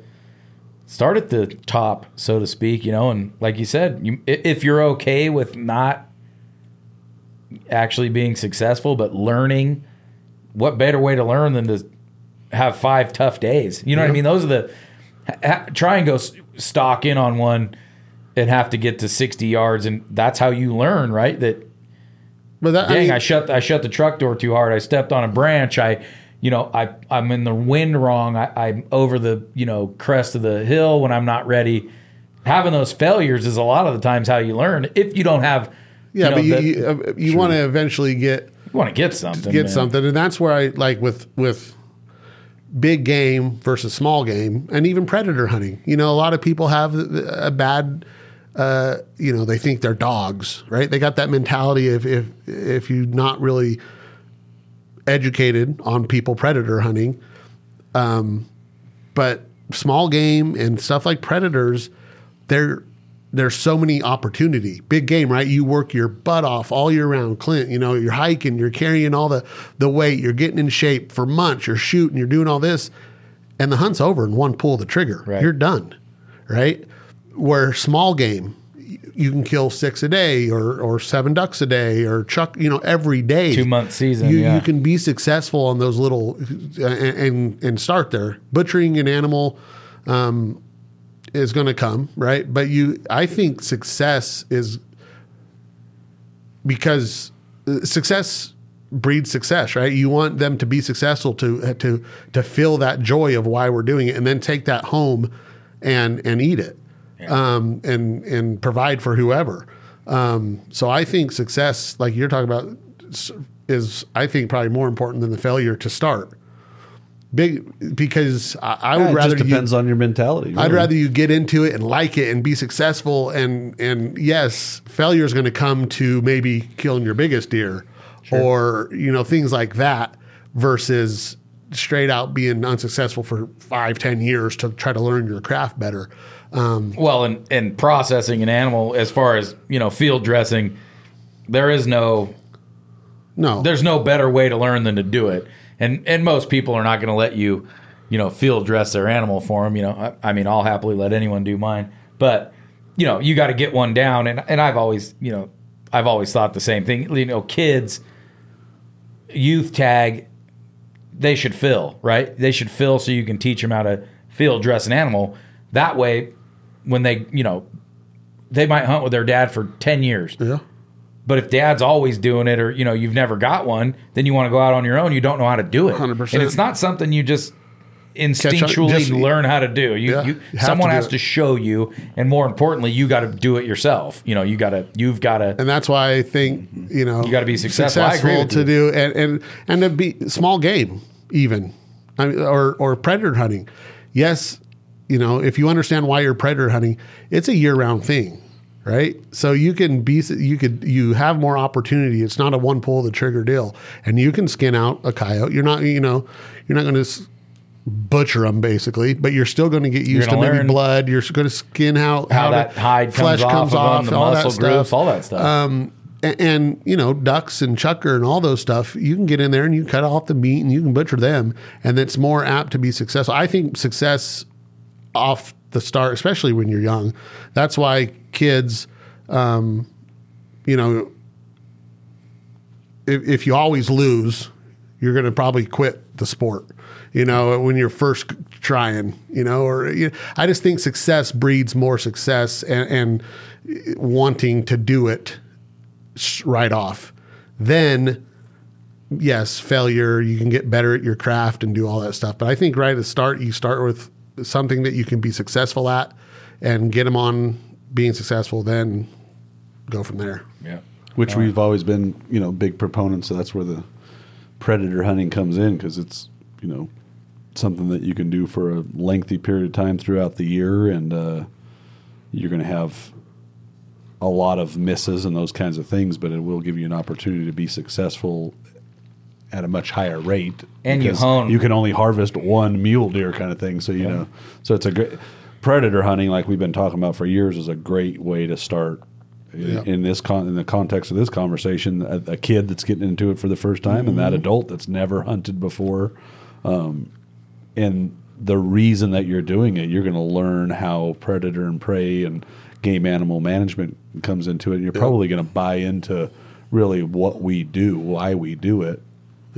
start at the top, so to speak? You know, and like you said, you, if you're okay with not actually being successful, but learning, what better way to learn than to have five tough days? You know what I mean? Those are the ha- try and go stock in on one and have to get to 60 yards and that's how you learn right that But that, dang I I, shut I shut the truck door too hard I stepped on a branch I you know I I'm in the wind wrong I, I'm over the you know crest of the hill when I'm not ready having those failures is a lot of the times how you learn if you don't have yeah, you know, but you the- you, uh, you want to eventually get you want to get something get man. something, and that's where I like with with big game versus small game, and even predator hunting. You know, a lot of people have a bad. Uh, you know, they think they're dogs, right? They got that mentality if if if you're not really educated on people predator hunting, um, but small game and stuff like predators, they're there's so many opportunity. Big game, right? You work your butt off all year round, Clint. You know, you're hiking, you're carrying all the the weight, you're getting in shape for months, you're shooting, you're doing all this, and the hunt's over in one pull of the trigger. Right. You're done, right? Where small game, you can kill six a day or or seven ducks a day or chuck, you know, every day. Two month season, You, yeah. you can be successful on those little uh, and and, start there. Butchering an animal um, is going to come, right? But you, I think success is because uh, success breeds success, right? You want them to be successful to to to feel that joy of why we're doing it, and then take that home and and eat it, um, and and provide for whoever. Um, so I think success, like you're talking about, is I think probably more important than the failure to start. Big because I, I would it rather just you- depends on your mentality. I'd rather you get into it and like it and be successful and and yes, failure is going to come to maybe killing your biggest deer or you know things like that versus straight out being unsuccessful for five ten years to try to learn your craft better. Um, Well, and and processing an animal as far as you know, field dressing, there is no no, there's no better way to learn than to do it. And and most people are not going to let you, you know, field dress their animal for them. You know, I, I mean, I'll happily let anyone do mine, but you know, you got to get one down. And and I've always, you know, I've always thought the same thing. You know, kids, youth tag, they should fill right. They should fill so you can teach them how to field dress an animal. That way, when they, you know, they might hunt with their dad for ten years. yeah. But if dad's always doing it or you know you've never got one, then you want to go out on your own, you don't know how to do it. 100%. And it's not something you just instinctually just- learn how to do. You, Yeah, you, you someone to has it. to show you and more importantly, you got to do it yourself. You know, you got to you've got to and that's why I think you know You gotta be successful. With to you. do and and and to be small game even, I mean, or or predator hunting. Yes, you know if you understand why you're predator hunting, it's a year round thing, right? So you can be you could you have more opportunity. It's not a one pull the trigger deal, and you can skin out a coyote. You're not you know you're not going to butcher them basically, but you're still going to get used to maybe blood. You're going to skin out how to- that hide flesh comes off of them, the all that stuff. groups, all that stuff. Um, a- and, you know ducks and chukar and all those stuff you can get in there and you cut off the meat and you can butcher them and it's more apt to be successful i think success off the start especially when you're young that's why kids um, you know if, if you always lose you're going to probably quit the sport you know when you're first trying you know or you i just think success breeds more success and, and wanting to do it right off. Then, yes, failure, you can get better at your craft and do all that stuff. But I think right at the start, you start with something that you can be successful at and get them on being successful, then go from there. yeah. which we've always been, you know, big proponents. So that's where the predator hunting comes in because it's, you know, something that you can do for a lengthy period of time throughout the year, and uh, you're going to have a lot of misses and those kinds of things, but it will give you an opportunity to be successful at a much higher rate. And you because hone- You can only harvest one mule deer kind of thing. So you know, so it's a great predator hunting, like we've been talking about for years, is a great way to start. in- Yeah. In this con- in the context of this conversation, a, a kid that's getting into it for the first time, and that adult that's never hunted before, um, and the reason that you're doing it, you're going to learn how predator and prey and game animal management comes into it. And you're probably going to buy into really what we do, why we do it,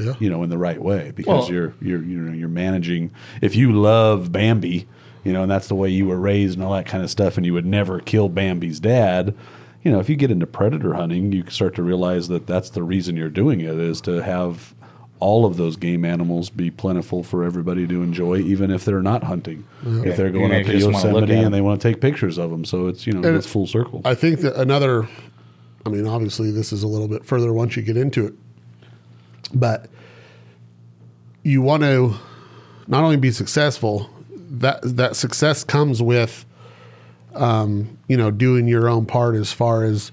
Yeah. you know, in the right way because Well- you're you're you know you're managing. If you love Bambi, you know, and that's the way you were raised and all that kind of stuff, and you would never kill Bambi's dad. You know, if you get into predator hunting, you start to realize that that's the reason you're doing it is to have all of those game animals be plentiful for everybody to enjoy, even if they're not hunting. If they're going Even up to you just wanna look Yosemite and they want to take pictures of them, so it's you know And it's full circle. I think that another, I mean, obviously this is a little bit further once you get into it, but you want to not only be successful, that that success comes with, um, you know, doing your own part as far as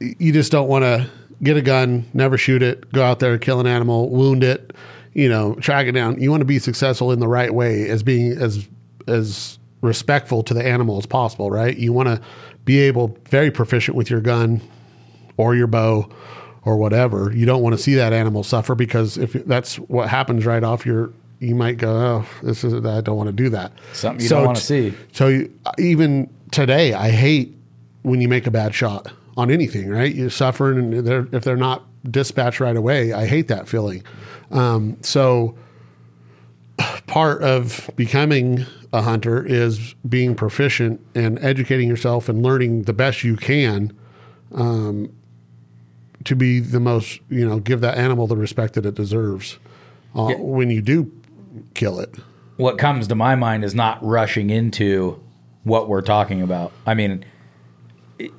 you just don't want to get a gun, never shoot it, go out there, kill an animal, wound it, you know, track it down. You want to be successful in the right way as being as as respectful to the animal as possible, right? You want to be able very proficient with your gun or your bow or whatever. You don't want to see that animal suffer because if that's what happens right off your you might go, oh, this is I don't want to do that. Something you don't wanna t- see. So you, even today, I hate when you make a bad shot on anything. Right, you're suffering, and they're, if they're not dispatched right away, I hate that feeling. Um, so part of becoming a hunter is being proficient and educating yourself and learning the best you can um, to be the most, you know, give that animal the respect that it deserves uh, Yeah. when you do kill it. what comes to my mind is not rushing into what we're talking about. I mean, it-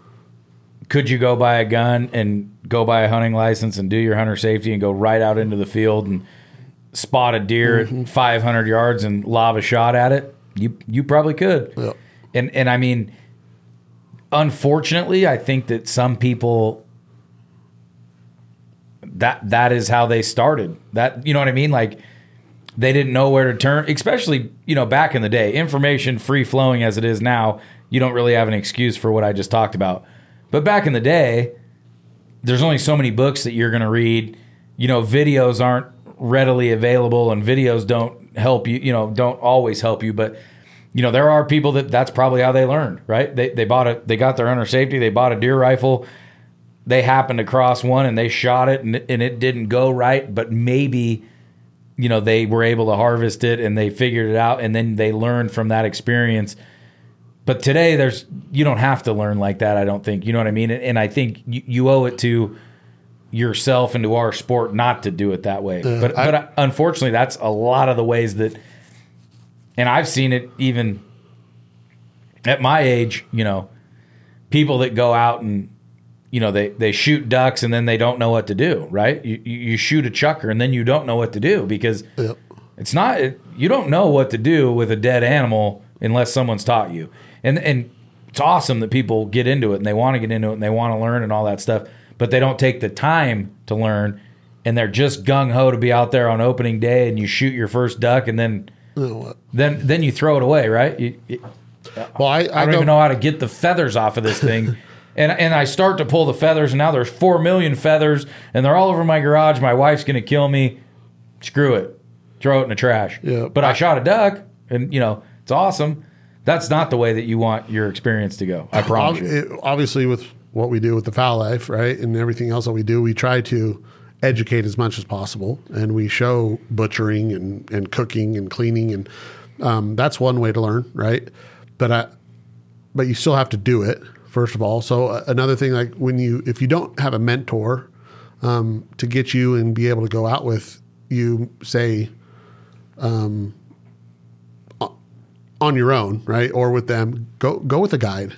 could you go buy a gun and go buy a hunting license and do your hunter safety and go right out into the field and spot a deer at 500 yards and lob a shot at it? You you probably could. Yep. And and I mean, unfortunately, I think that some people that that is how they started. That you know what I mean? Like they didn't know where to turn, especially, you know, back in the day. Information free flowing as it is now, you don't really have an excuse for what I just talked about. But back in the day, there's only so many books that you're going to read. You know, videos aren't readily available and videos don't help you, you know, don't always help you, but you know, there are people that that's probably how they learned, right? They they bought a they got their hunter safety, they bought a deer rifle, they happened to cross one and they shot it and, and it didn't go right, but maybe you know they were able to harvest it and they figured it out and then they learned from that experience. But today there's you don't have to learn like that i don't think. You know what i mean? And, and i think you, you owe it to yourself and to our sport not to do it that way. But I- but uh, unfortunately that's a lot of the ways that and i've seen it even at my age you know people that go out and you know they they shoot ducks and then they don't know what to do right you you shoot a chukar and then you don't know what to do because Yep. it's not you don't know what to do with a dead animal unless someone's taught you and and it's awesome that people get into it and they want to get into it and they want to learn and all that stuff but they don't take the time to learn and they're just gung-ho to be out there on opening day and you shoot your first duck and then You then then you throw it away right you, you- Well, I, I, I don't go, even know how to get the feathers off of this thing. and and I start to pull the feathers, and now there's four million feathers, and they're all over my garage. My wife's gonna kill me. Screw it, throw it in the trash. Yeah. But I shot a duck, and you know it's awesome. That's not the way that you want your experience to go. I promise Ob- you. it- obviously with what we do with the Fowl Life, right, and everything else that we do, we try to educate as much as possible, and we show butchering and and cooking and cleaning, and um, that's one way to learn, right? But I, but you still have to do it first of all. So uh, another thing, like when you if you don't have a mentor um, to get you and be able to go out with you, say on your own, right, or with them, go go with a guide.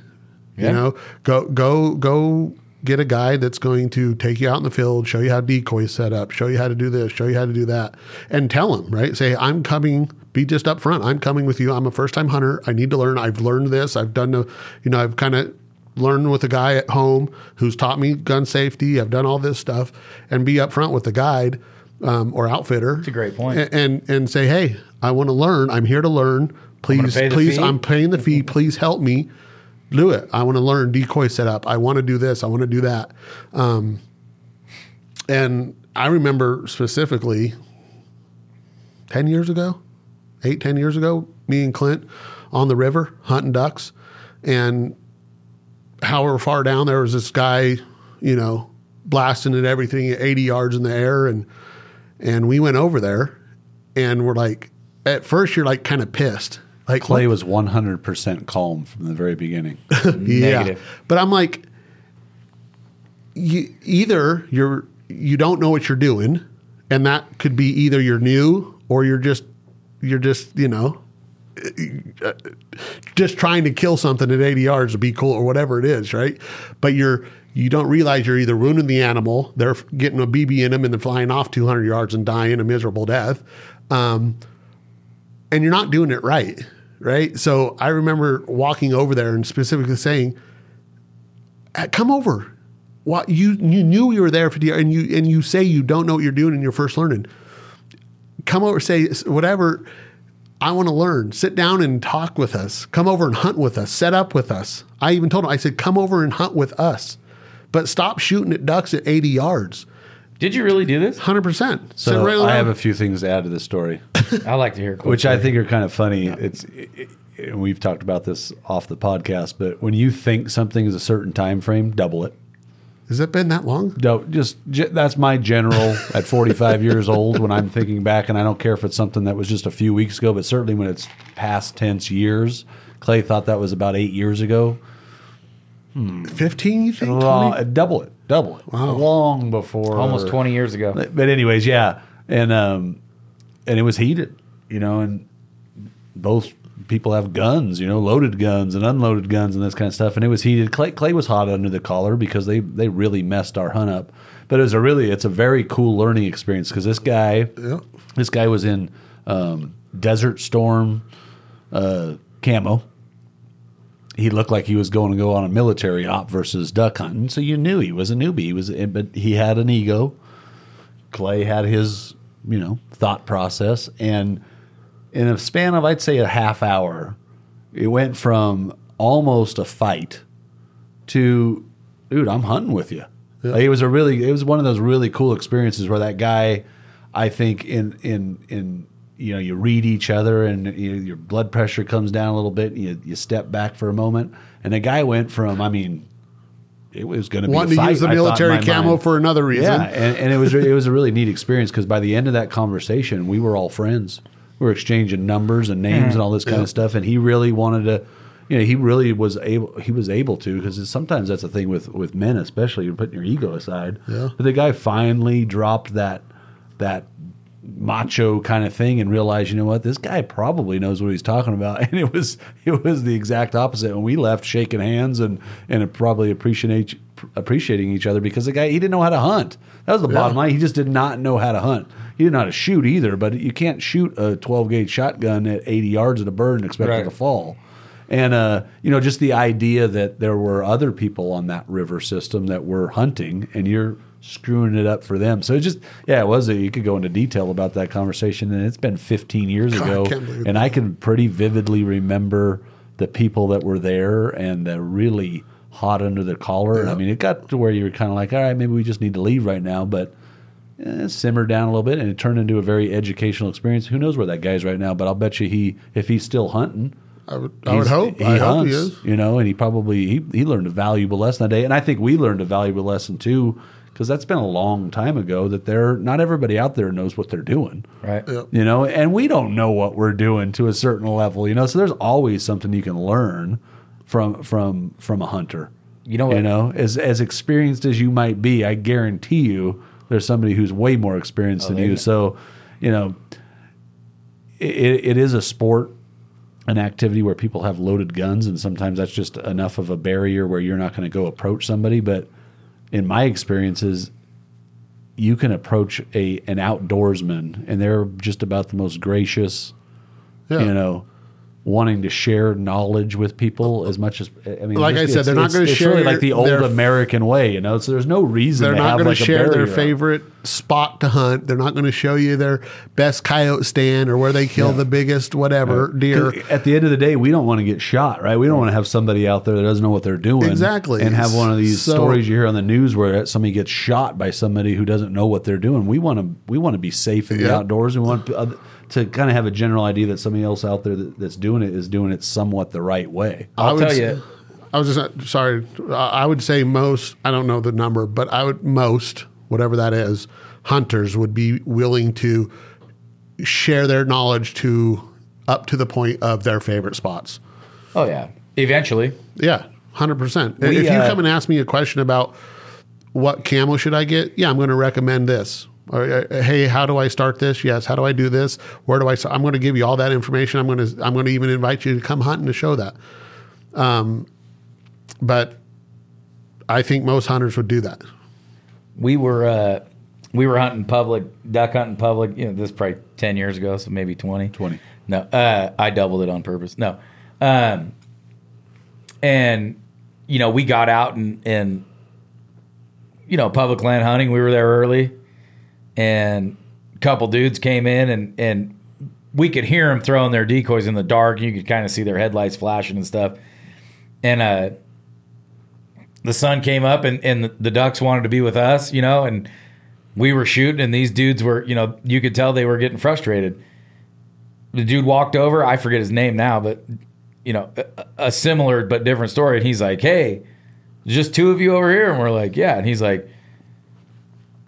Yeah. You know, go go go get a guide that's going to take you out in the field, show you how decoys set up, show you how to do this, show you how to do that, and tell them, right? Say, I'm coming. Be just up front. I'm coming with you. I'm a first time hunter. I need to learn. I've learned this. I've done the, you know, I've kind of learned with a guy at home who's taught me gun safety. I've done all this stuff, and be up front with the guide um, or outfitter. It's a great point. And and, and say, hey, I want to learn. I'm here to learn. Please, please, fee. I'm paying the fee. Please help me do it. I want to learn decoy setup. I want to do this. I want to do that. Um, and I remember specifically 10 years ago, eight, 10 years ago, me and Clint on the river hunting ducks. And however far down there was this guy, you know, blasting at everything at 80 yards in the air. And, and we went over there and we're like, at first you're like kind of pissed. Like Clay was 100% calm from the very beginning. yeah. Negative. But I'm like, you, either you're you don't know what you're doing, and that could be either you're new or you're just you're just you know just trying to kill something at 80 yards to be cool or whatever it is, right? But you're you don't realize you're either ruining the animal, they're getting a BB in them and they're flying off 200 yards and dying a miserable death, um, and you're not doing it right, right? So I remember walking over there and specifically saying, "Uh, "Come over." What you you knew you were there for the and you and you say you don't know what you're doing and you're first learning. Come over, say whatever. I want to learn. Sit down and talk with us. Come over and hunt with us. Set up with us. I even told him, I said, come over and hunt with us. But stop shooting at ducks at 80 yards. Did you really do this? 100%. So right I have a few things to add to this story, I like to hear. Cliff which I think are kind of funny. It's it, it- and we've talked about this off the podcast, but when you think something is a certain time frame, double it. Has it been that long? Don't just ge- that's my general at 45 years old when I'm thinking back, and I don't care if it's something that was just a few weeks ago, but certainly when it's past tense years. Clay thought that was about eight years ago. 15, you think? Long, double it, double it, long before almost twenty years ago. But anyways, yeah, and um, and it was heated, you know, and both people have guns, you know, loaded guns and unloaded guns and this kind of stuff, and it was heated. Clay, Clay was hot under the collar because they they really messed our hunt up. But it was a really it's a very cool learning experience because this guy, Yeah. this guy was in um, Desert Storm uh, camo. He looked like he was going to go on a military op versus duck hunting, so you knew he was a newbie. He was, but he had an ego. Clay had his, you know, thought process, and in a span of I'd say a half hour, it went from almost a fight to, dude, I'm hunting with you. Like, it was a really, it was one of those really cool experiences where that guy, I think, in in in you know, you read each other and you your blood pressure comes down a little bit. And you you step back for a moment, and the guy went from, I mean. It was going to be a Wanting to use the military camo mind. for another reason. Yeah, and, and it was it was a really neat experience because by the end of that conversation, we were all friends. We were exchanging numbers and names and hmm. all this kind of stuff, and he really wanted to. You know, he really was able. He was able to because sometimes that's the thing with with men, especially you're putting your ego aside. Yeah. But the guy finally dropped that that macho kind of thing and realized, you know what, this guy probably knows what he's talking about. And it was it was the exact opposite. When we left shaking hands and and it probably appreciating appreciating each other because the guy he didn't know how to hunt. That was the bottom line. He just did not know how to hunt. He didn't know how to shoot either. But you can't shoot a 12 gauge shotgun at 80 yards at a bird and expect it to fall. And uh, you know, just the idea that there were other people on that river system that were hunting, and you're screwing it up for them. So it just, yeah, it was. A, you could go into detail about that conversation, and it's been 15 years I ago, believe and I can pretty vividly remember the people that were there and the really hot under the collar. And I mean, it got to where you were kind of like, all right, maybe we just need to leave right now, but. Eh, simmered down a little bit, and it turned into a very educational experience. Who knows where that guy's right now? But I'll bet you he, if he's still hunting, I would, I would hope. He I hope hunts, he is. You know, and he probably he, he learned a valuable lesson that day, and I think we learned a valuable lesson too, because that's been a long time ago. That they're not everybody out there knows what they're doing, Right. Yep. you know, and we don't know what we're doing to a certain level, you know. So there's always something you can learn from from from a hunter. You know what? You know, as as experienced as you might be, I guarantee you, there's somebody who's way more experienced than you. know. So, you know, it, it is a sport, an activity where people have loaded guns, and sometimes that's just enough of a barrier where you're not going to go approach somebody. But in my experiences, you can approach a an outdoorsman, and they're just about the most gracious, Yeah. you know, wanting to share knowledge with people as much as I mean. Like I said, they're not gonna it's share really like the old American way, you know. So there's no reason They're to not have going like to share their favorite spot to hunt. They're not going to show you their best coyote stand or where they kill the biggest whatever deer. At the end of the day, we don't want to get shot, right? We don't want to have somebody out there that doesn't know what they're doing, Exactly. and have one of these So- stories you hear on the news where somebody gets shot by somebody who doesn't know what they're doing. We want to we want to be safe in the Yeah. outdoors. We want other- to kind of have a general idea that somebody else out there that, that's doing it is doing it somewhat the right way. I I'll would tell s- you. I was just sorry. I I would say most. I don't know the number, but I would most whatever that is. Hunters would be willing to share their knowledge to up to the point of their favorite spots. Oh yeah. Eventually. Yeah, hundred percent. If you uh, come and ask me a question about what camo should I get, yeah, I'm going to recommend this. Or uh, hey, how do I start this? Yes, how do I do this? Where do I? Start? I'm going to give you all that information. I'm going to I'm going to even invite you to come hunting to show that. Um, but I think most hunters would do that. we were uh, we were hunting public duck hunting public. You know, this is probably ten years ago, so maybe twenty. 20. No, uh, I doubled it on purpose. No, um, and you know we got out and and you know public land hunting. We were there early, and a couple dudes came in and and we could hear them throwing their decoys in the dark. You could kind of see their headlights flashing and stuff. And uh, the sun came up, and, and the, ducks wanted to be with us, you know, and we were shooting, and these dudes were, you know, you could tell they were getting frustrated. The dude walked over, I forget his name now, but, you know, a, a similar but different story. And he's like, hey, just two of you over here? And we're like, yeah. And he's like,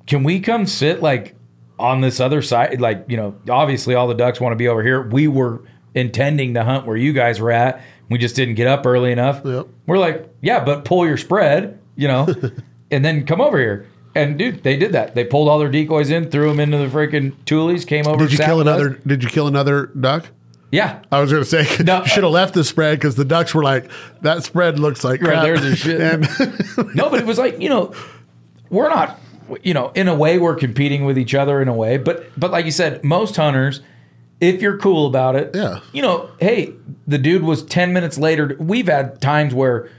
can we come sit like on this other side? Like, you know, obviously all the ducks want to be over here. We were intending to hunt where you guys were at. We just didn't get up early enough. Yep. We're like, yeah, but pull your spread, you know, and then come over here. And dude, they did that. They pulled all their decoys in, threw them into the freaking tules, came over. Did you kill with us. another? Did you kill another duck? Yeah. I was going to say No, you should have left the spread because the ducks were like that spread looks like Right, crap. there's the shit. And no, but it was like you know, we're not, you know, in a way we're competing with each other in a way, but but like you said, most hunters, if you're cool about it, Yeah. you know, hey, the dude was ten minutes later. We've had times where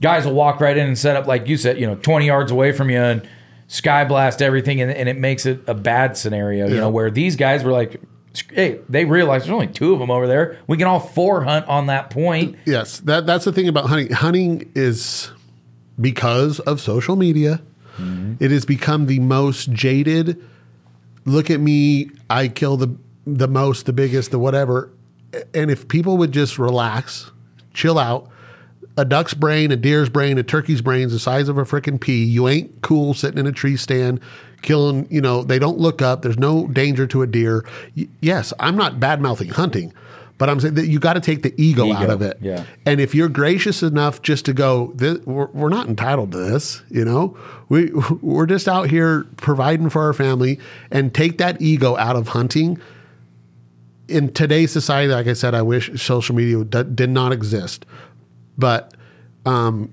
guys will walk right in and set up like you said, you know, twenty yards away from you and sky blast everything, and, and it makes it a bad scenario, you know, where these guys were like. Hey, they realized there's only two of them over there. We can all four hunt on that point. yes, that that's the thing about hunting. Hunting is because of social media. Mm-hmm. it has become the most jaded. Look at me! I kill the the most, the biggest, the whatever. And if people would just relax, chill out, a duck's brain, a deer's brain, a turkey's brain's the size of a freaking pea. You ain't cool sitting in a tree stand killing, you know, they don't look up. There's no danger to a deer. Y- yes, I'm not bad mouthing hunting, but I'm saying that you got to take the ego, out of it. yeah. And if you're gracious enough just to go, this, we're, we're not entitled to this, you know, we, we're just out here providing for our family and take that ego out of hunting in today's society, like I said, I wish social media d- did not exist, but um,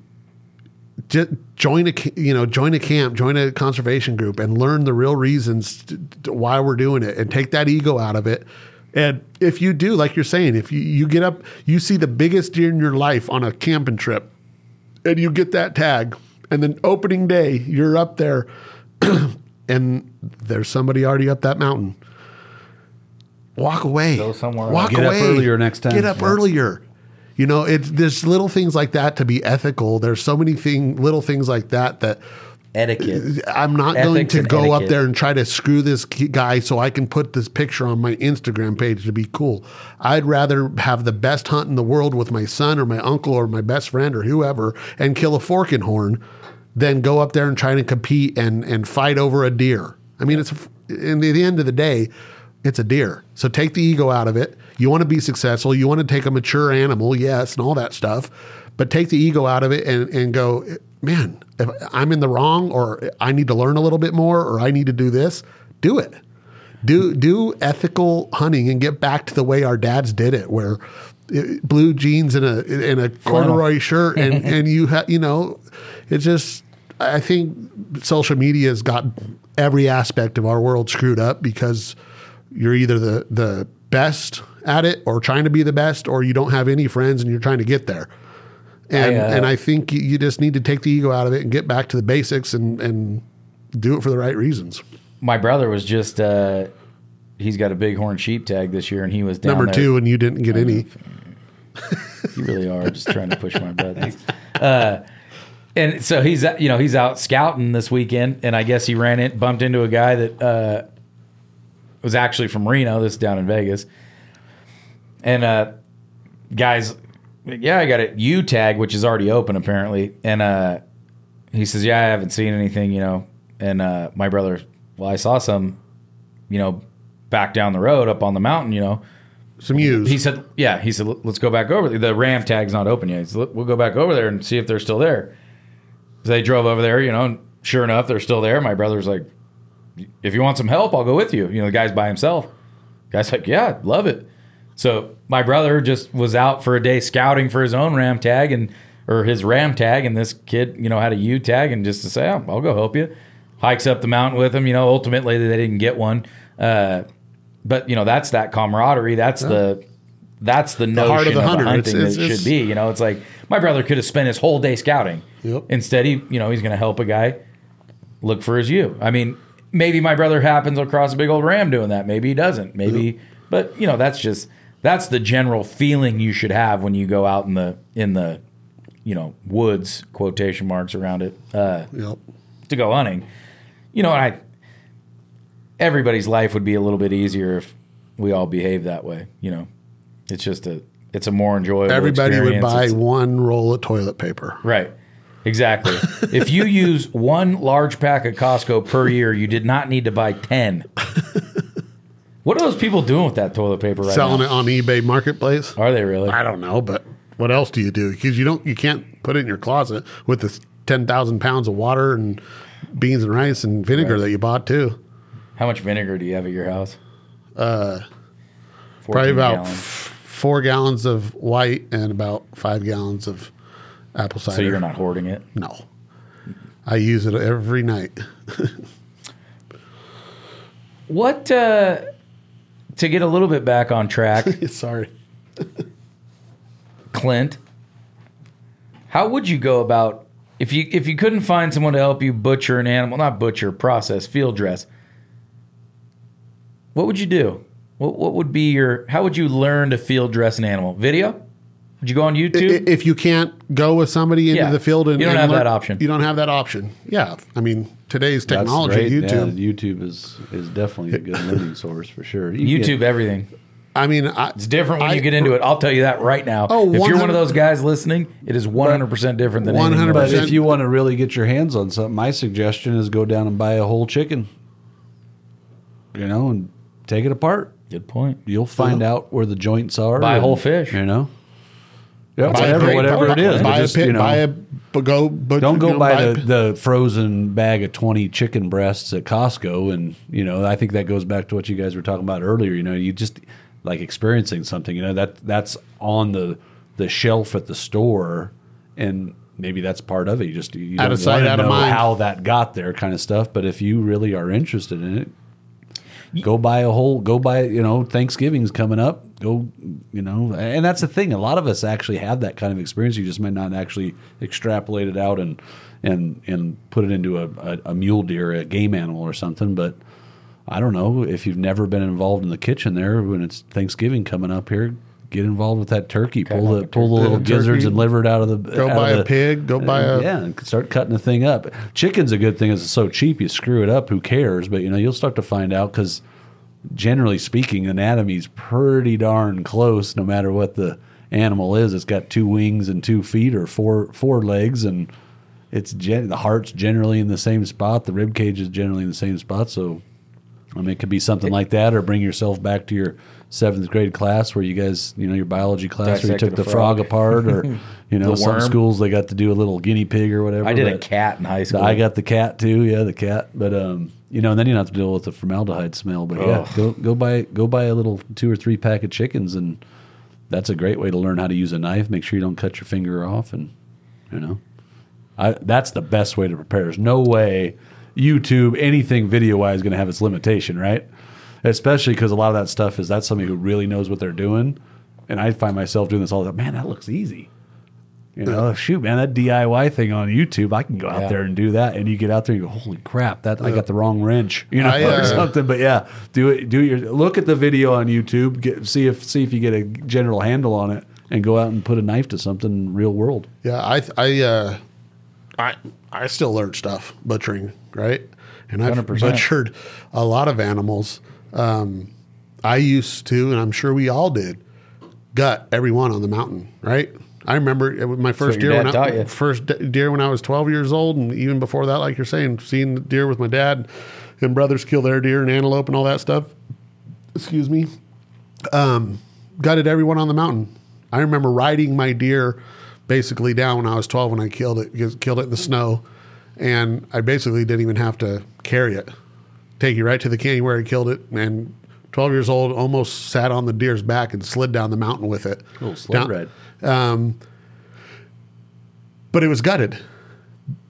j- join a you know join a camp, join a conservation group, and learn the real reasons t- t- why we're doing it, and take that ego out of it. And if you do, like you're saying, if you, you get up, you see the biggest deer in your life on a camping trip, and you get that tag, and then opening day, you're up there, and there's somebody already up that mountain. Walk away. Go somewhere Walk else. Get up earlier next time. Get up Yeah. earlier. You know, it's there's little things like that to be ethical. There's so many thing, little things like that that Etiquette. I'm not going to go up there and try to screw this guy so I can put this picture on my Instagram page to be cool. I'd rather have the best hunt in the world with my son or my uncle or my best friend or whoever and kill a fork and horn than go up there and try to compete and and fight over a deer. I mean, it's in the end of the day, it's a deer. So take the ego out of it. You want to be successful. You want to take a mature animal, yes, and all that stuff, but take the ego out of it and and go, man. If I'm in the wrong, or I need to learn a little bit more, or I need to do this, do it. Do do ethical hunting and get back to the way our dads did it, where uh, blue jeans and a and a corduroy shirt, and and you ha, you know, it's just. I think social media has got every aspect of our world screwed up because you're either the the best at it or trying to be the best, or you don't have any friends and you're trying to get there. And I, uh, and I think you- you just need to take the ego out of it and get back to the basics and and do it for the right reasons. My brother was just uh he's got a bighorn sheep tag this year and he was down Number there. two, and you didn't get any. You really are just trying to push my buttons. Uh, and so he's you know he's out scouting this weekend, and I guess he ran it bumped into a guy that uh, was actually from Reno. This is down in Vegas, and uh, guys, yeah, I got a ewe tag which is already open apparently, and uh, he says, yeah, I haven't seen anything, you know, and uh, my brother, well, I saw some, you know, back down the road up on the mountain, you know. Some ewes. He said, "Yeah." He said, "Let's go back over there. The Ram tag's not open yet. He said, we'll go back over there and see if they're still there." So they drove over there, you know, and sure enough, they're still there. My brother's like, "If you want some help, I'll go with you." You know, the guy's by himself. Guy's like, "Yeah, love it." So my brother just was out for a day scouting for his own Ram tag and or his Ram tag, and this kid, you know, had a ewe tag, and just to say, oh, "I'll go help you," hikes up the mountain with him. You know, ultimately they didn't get one. Uh, but you know that's that camaraderie. That's the that's the notion heart of of, the hunter. hunting It's- that it's- should be. You know, it's like my brother could have spent his whole day scouting. Yep. Instead, he you know he's going to help a guy look for his ewe. I mean, maybe my brother happens across a big old ram doing that. Maybe he doesn't. Maybe, but But you know, that's just that's the general feeling you should have when you go out in the in the you know woods quotation marks around it uh, Yep. to go hunting. You know, I everybody's life would be a little bit easier if we all behave that way. You know, it's just a it's a more enjoyable. Everybody would buy It's- one roll of toilet paper. Right. Exactly. if you use one large pack of Costco per year, you did not need to buy 10. What are those people doing with that toilet paper right Selling now? it on eBay Marketplace. Are they really? I don't know, but what else do you do? Because you don't, you can't put it in your closet with this ten thousand pounds of water and beans and rice and vinegar Right. that you bought too. How much vinegar do you have at your house? Uh, Probably about f- four gallons of white and about five gallons of apple cider. So you're not hoarding it. No, I use it every night. What, uh, to get a little bit back on track, Sorry. Clint, how would you go about if you if you couldn't find someone to help you butcher an animal, not butcher, process, field dress? What would you do? What what would be your how would you learn to field dress an animal? Video? Would you go on I- YouTube? If you can't go with somebody into Yeah. the field and You don't and have learn- that option. You don't have that option. Yeah, I mean today's That's technology, great. YouTube. Yeah, YouTube is is definitely a good learning source for sure. You YouTube get- everything. I mean, I, It's different when I- you get into it. I'll tell you that right now. Oh, if you're one 100 of those guys listening, it is 100% different than 100%. anything But if you want to really get your hands on something, my suggestion is go down and buy a whole chicken. You know, and take it apart. Good point. You'll find out where the joints are. Buy a and, whole fish. You know. Yeah, Buy whatever, whatever it is. buy just, a pit, you know, buy a but go. But don't go you know, buy a the, the frozen bag of 20 chicken breasts at Costco. And, you know, I think that goes back to what you guys were talking about earlier. You know, you just like experiencing something, you know, that that's on the, the shelf at the store. And maybe that's part of it. You just, you Out don't of sight, out of mind. how that got there kind of stuff. But if you really are interested in it, go buy a whole go buy you know thanksgiving's coming up. Go you know and that's the thing. A lot of us actually have that kind of experience. You just might not actually extrapolate it out and and and put it into a, a, a mule deer a game animal or something. But i don't know if you've never been involved in the kitchen there when it's thanksgiving coming up here get involved with that turkey pull the pull the turkey. little gizzards and liver it out of the Go buy of a pig. Go buy a. yeah, and start cutting the thing up. Chicken's a good thing; it's so cheap. You screw it up, who cares? But you know, you'll start to find out because, generally speaking, anatomy's pretty darn close. No matter what the animal is, it's got two wings and two feet, or four four legs, and it's gen- the heart's generally in the same spot. The rib cage is generally in the same spot. So, I mean, it could be something like that, or bring yourself back to your seventh grade class where you guys, you know, your biology class where you took the frog apart, or you know, some schools they got to do a little guinea pig or whatever. I did a cat in high school. I got the cat too. Yeah, the cat. But um, you know, and then you don't have to deal with the formaldehyde smell. But yeah, go go buy go buy a little two or three pack of chickens, and that's a great way to learn how to use a knife. Make sure you don't cut your finger off, and you know, I that's the best way to prepare. There's no way YouTube anything video wise is going to have its limitation, right? Especially because a lot of that stuff is that's somebody who really knows what they're doing, and I find myself doing this all the time. Man, that looks easy. You know, shoot, man, that DIY thing on YouTube, I can go out Yeah. there and do that. And you get out there and you go, holy crap, that I got the wrong wrench, you know, I, or uh, something. But yeah, do it. Do your look at the video on YouTube. Get, see if see if you get a general handle on it, and go out and put a knife to something real world. Yeah, I I uh, I I still learn stuff butchering, right? And I've 100%. butchered a lot of animals. Um, I used to, and I'm sure we all did, gut everyone on the mountain, right? I remember it was my first deer when I, you. first deer when I was 12 years old, and even before that, like you're saying, seeing deer with my dad and brothers kill their deer and antelope and all that stuff. Excuse me um, gutted everyone on the mountain. I remember riding my deer basically down when I was 12 when I killed it, killed it in the snow. And I basically didn't even have to carry it. Take you right to the canyon where I killed it. And 12 years old, almost sat on the deer's back and slid down the mountain with it. Little sled Down- ride. But it was gutted.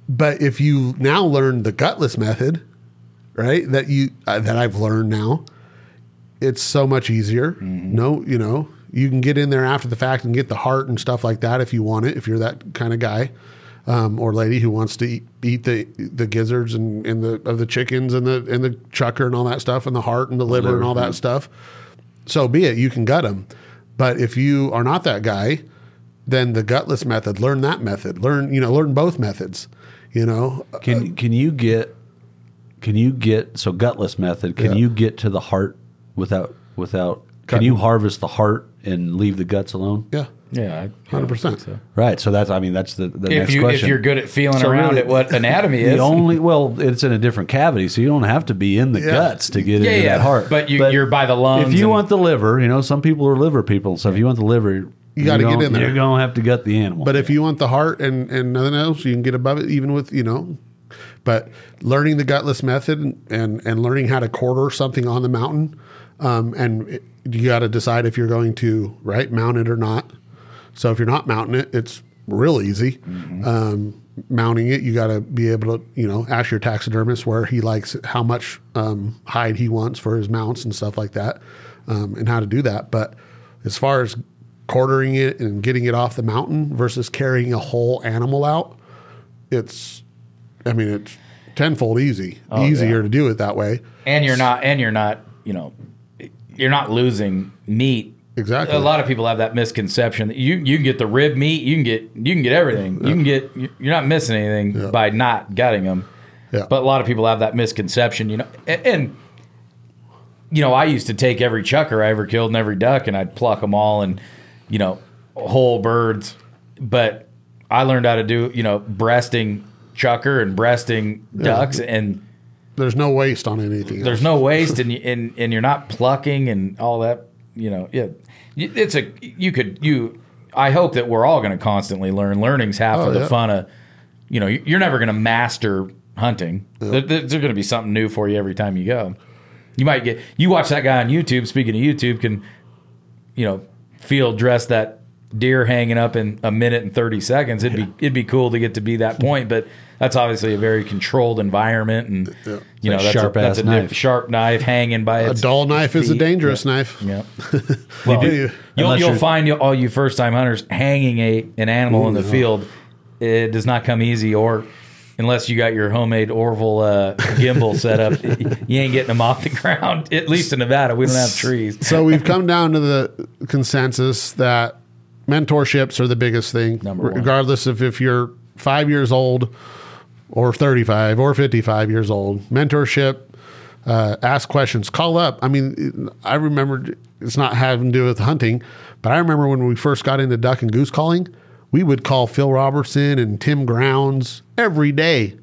But if you now learn the gutless method, right, that you uh, that I've learned now, it's so much easier. Mm-hmm. No, you know, you can get in there after the fact and get the heart and stuff like that if you want it. If you're that kind of guy um, or lady who wants to eat, eat the the gizzards and, and the of the chickens and the and the chukar and all that stuff and the heart and the liver, and all that stuff. so be it. You can gut them, but if you are not that guy, then the gutless method. Learn that method. Learn you know learn both methods. You know, Can can you get can you get so gutless method? Can Yeah. you get to the heart without without? Can you harvest the heart and leave the guts alone? yeah, Yeah, 100%. So. Right. So that's I mean that's the, the If next you question. if you're good at feeling So around really, at what anatomy the is, only well, it's in a different cavity, so you don't have to be in the Yeah. guts to get Yeah, into yeah. that heart. But you- you're by the lungs If you and- want the liver, you know, some people are liver people. So if you want the liver, you gotta get in there. You're gonna have to gut the animal. But if you want the heart and, and nothing else, you can get above it, even with, you know. But learning the gutless method and, and learning how to quarter something on the mountain, um, and it, you got to decide if you're going to, right, mount it or not. So if you're not mounting it, it's real easy. Um, mounting it, you got to be able to, you know, ask your taxidermist where he likes how much um, hide he wants for his mounts and stuff like that, um, and how to do that. But as far as quartering it and getting it off the mountain versus carrying a whole animal out, it's, I mean, it's tenfold easy, easier yeah. to do it that way. and you're not and you're not you know you're not losing meat Exactly. a lot of people have that misconception that you you can get the rib meat you can get you can get everything you can get you're not missing anything by not gutting them Yeah. but a lot of people have that misconception you know and, and you know i used to take every chukar i ever killed and every duck and i'd pluck them all and you know whole birds but i learned how to do you know breasting chukar and breasting ducks and There's no waste on anything. there's else. no waste and, and and you're not plucking and all that you know yeah it's a you could you i hope that we're all going to constantly learn. Learning's half Oh, of the yeah. fun of you know you're never going to master hunting. There, there's going to be something new for you every time you go. You might get you watch that guy on youtube speaking of youtube can you know field dress that deer hanging up in a minute and 30 seconds it'd be it'd be cool to get to be that point but that's obviously a very controlled environment and you know Like that's sharp a, that's a knife. sharp knife hanging by A dull knife is a feet. dangerous knife. yeah well, do. you'll, you'll find you, all you first time hunters hanging a an animal in the field it does not come easy or unless you got your homemade Orville uh, gambrel set up you ain't getting them off the ground at least in Nevada we don't have trees so we've come down to the consensus that mentorships are the biggest thing, Number one. regardless of if you're five years old or 35 or 55 years old. Mentorship, uh, ask questions, call up. I mean, I remember it's not having to do with hunting, but I remember when we first got into duck and goose calling, we would call Phil Robertson and Tim Grounds every day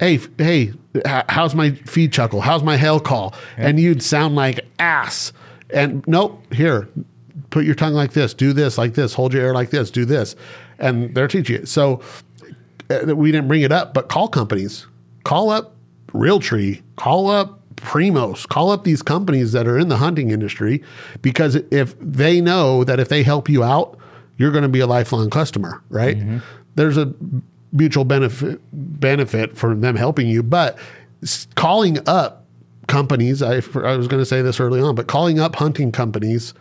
hey, hey, how's my feed chuckle? How's my hail call? And you'd sound like ass. And nope, here, put your tongue like this, do this like this, hold your air like this, do this. And they're teaching it. So uh, we didn't bring it up, but call companies, call up Realtree, call up Primos, call up these companies that are in the hunting industry because if they know that if they help you out, you're going to be a lifelong customer, right? There's a mutual benefit benefit for them helping you, but calling up companies, I, I was going to say this early on, but calling up hunting companies,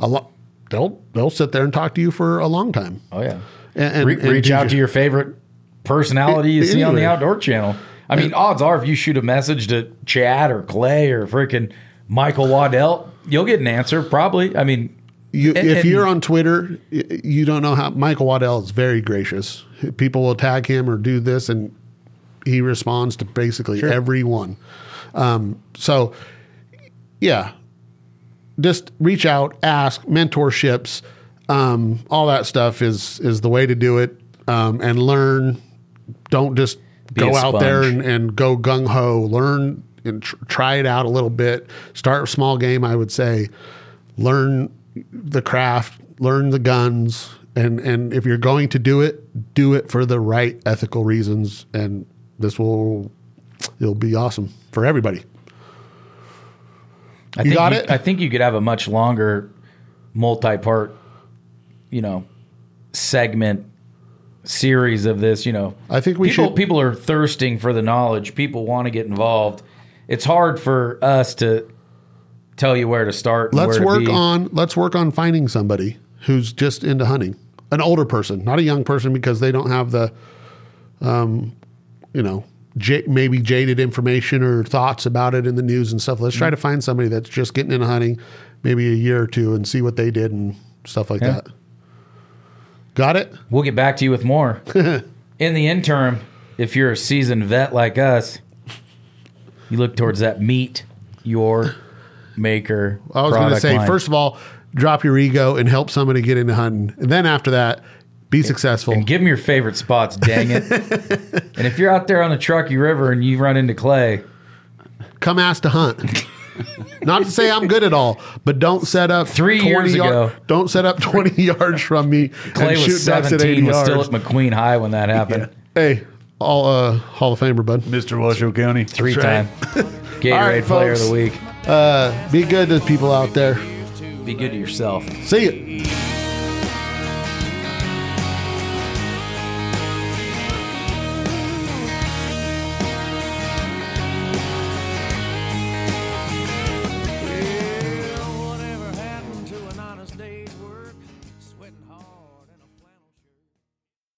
a lot they'll they'll sit there and talk to you for a long time. Oh yeah. And- and- Re- reach out you- to your favorite personality you see on the outdoor channel. I mean, odds are if you shoot a message to Chad or Clay or freaking Michael Waddell, you'll get an answer probably. I mean, You, and- if you're on Twitter, you don't know how Michael Waddell is very gracious. People will tag him or do this, and he responds to basically everyone. Um, so, yeah, just reach out, ask mentorships, um, all that stuff is is the way to do it, um, and learn. Don't just Be go out there and, and go gung ho. Learn and tr- try it out a little bit. Start with small game, I would say. Learn the craft, learn the guns, and and if you're going to do it, do it for the right ethical reasons, and this will it'll be awesome for everybody. I You think got you, it? I think you could have a much longer multi-part, you know, segment series of this, you know. I think we people, should- people are thirsting for the knowledge. People want to get involved. It's hard for us to tell you where to start. Let's to work be. on let's work on finding somebody who's just into hunting, an older person, not a young person, because they don't have the, um, you know, j- maybe jaded information or thoughts about it in the news and stuff. Let's try to mm-hmm. find somebody that's just getting into hunting, maybe a year or two and see what they did and stuff like Yeah. that. Got it? We'll get back to you with more. In the interim, if you're a seasoned vet like us, you look towards that meat your maker. I was going to say, line. first of all, drop your ego and help somebody get into hunting. And then after that, be successful. and give them your favorite spots, dang it. and if you're out there on the Truckee River and you run into Clay, Come ask to hunt. Not to say I'm good at all, but don't set up Three years yard- ago. Don't set up 20 yards from me Clay and shoot was ducks at 80 17, was yards. still at McQueen High when that happened. hey, all uh, Hall of Famer, bud. Mr. Washoe County. Three That's time Gatorade All right, Player of the Week. Uh, be good to people out there. Be good to yourself. See you.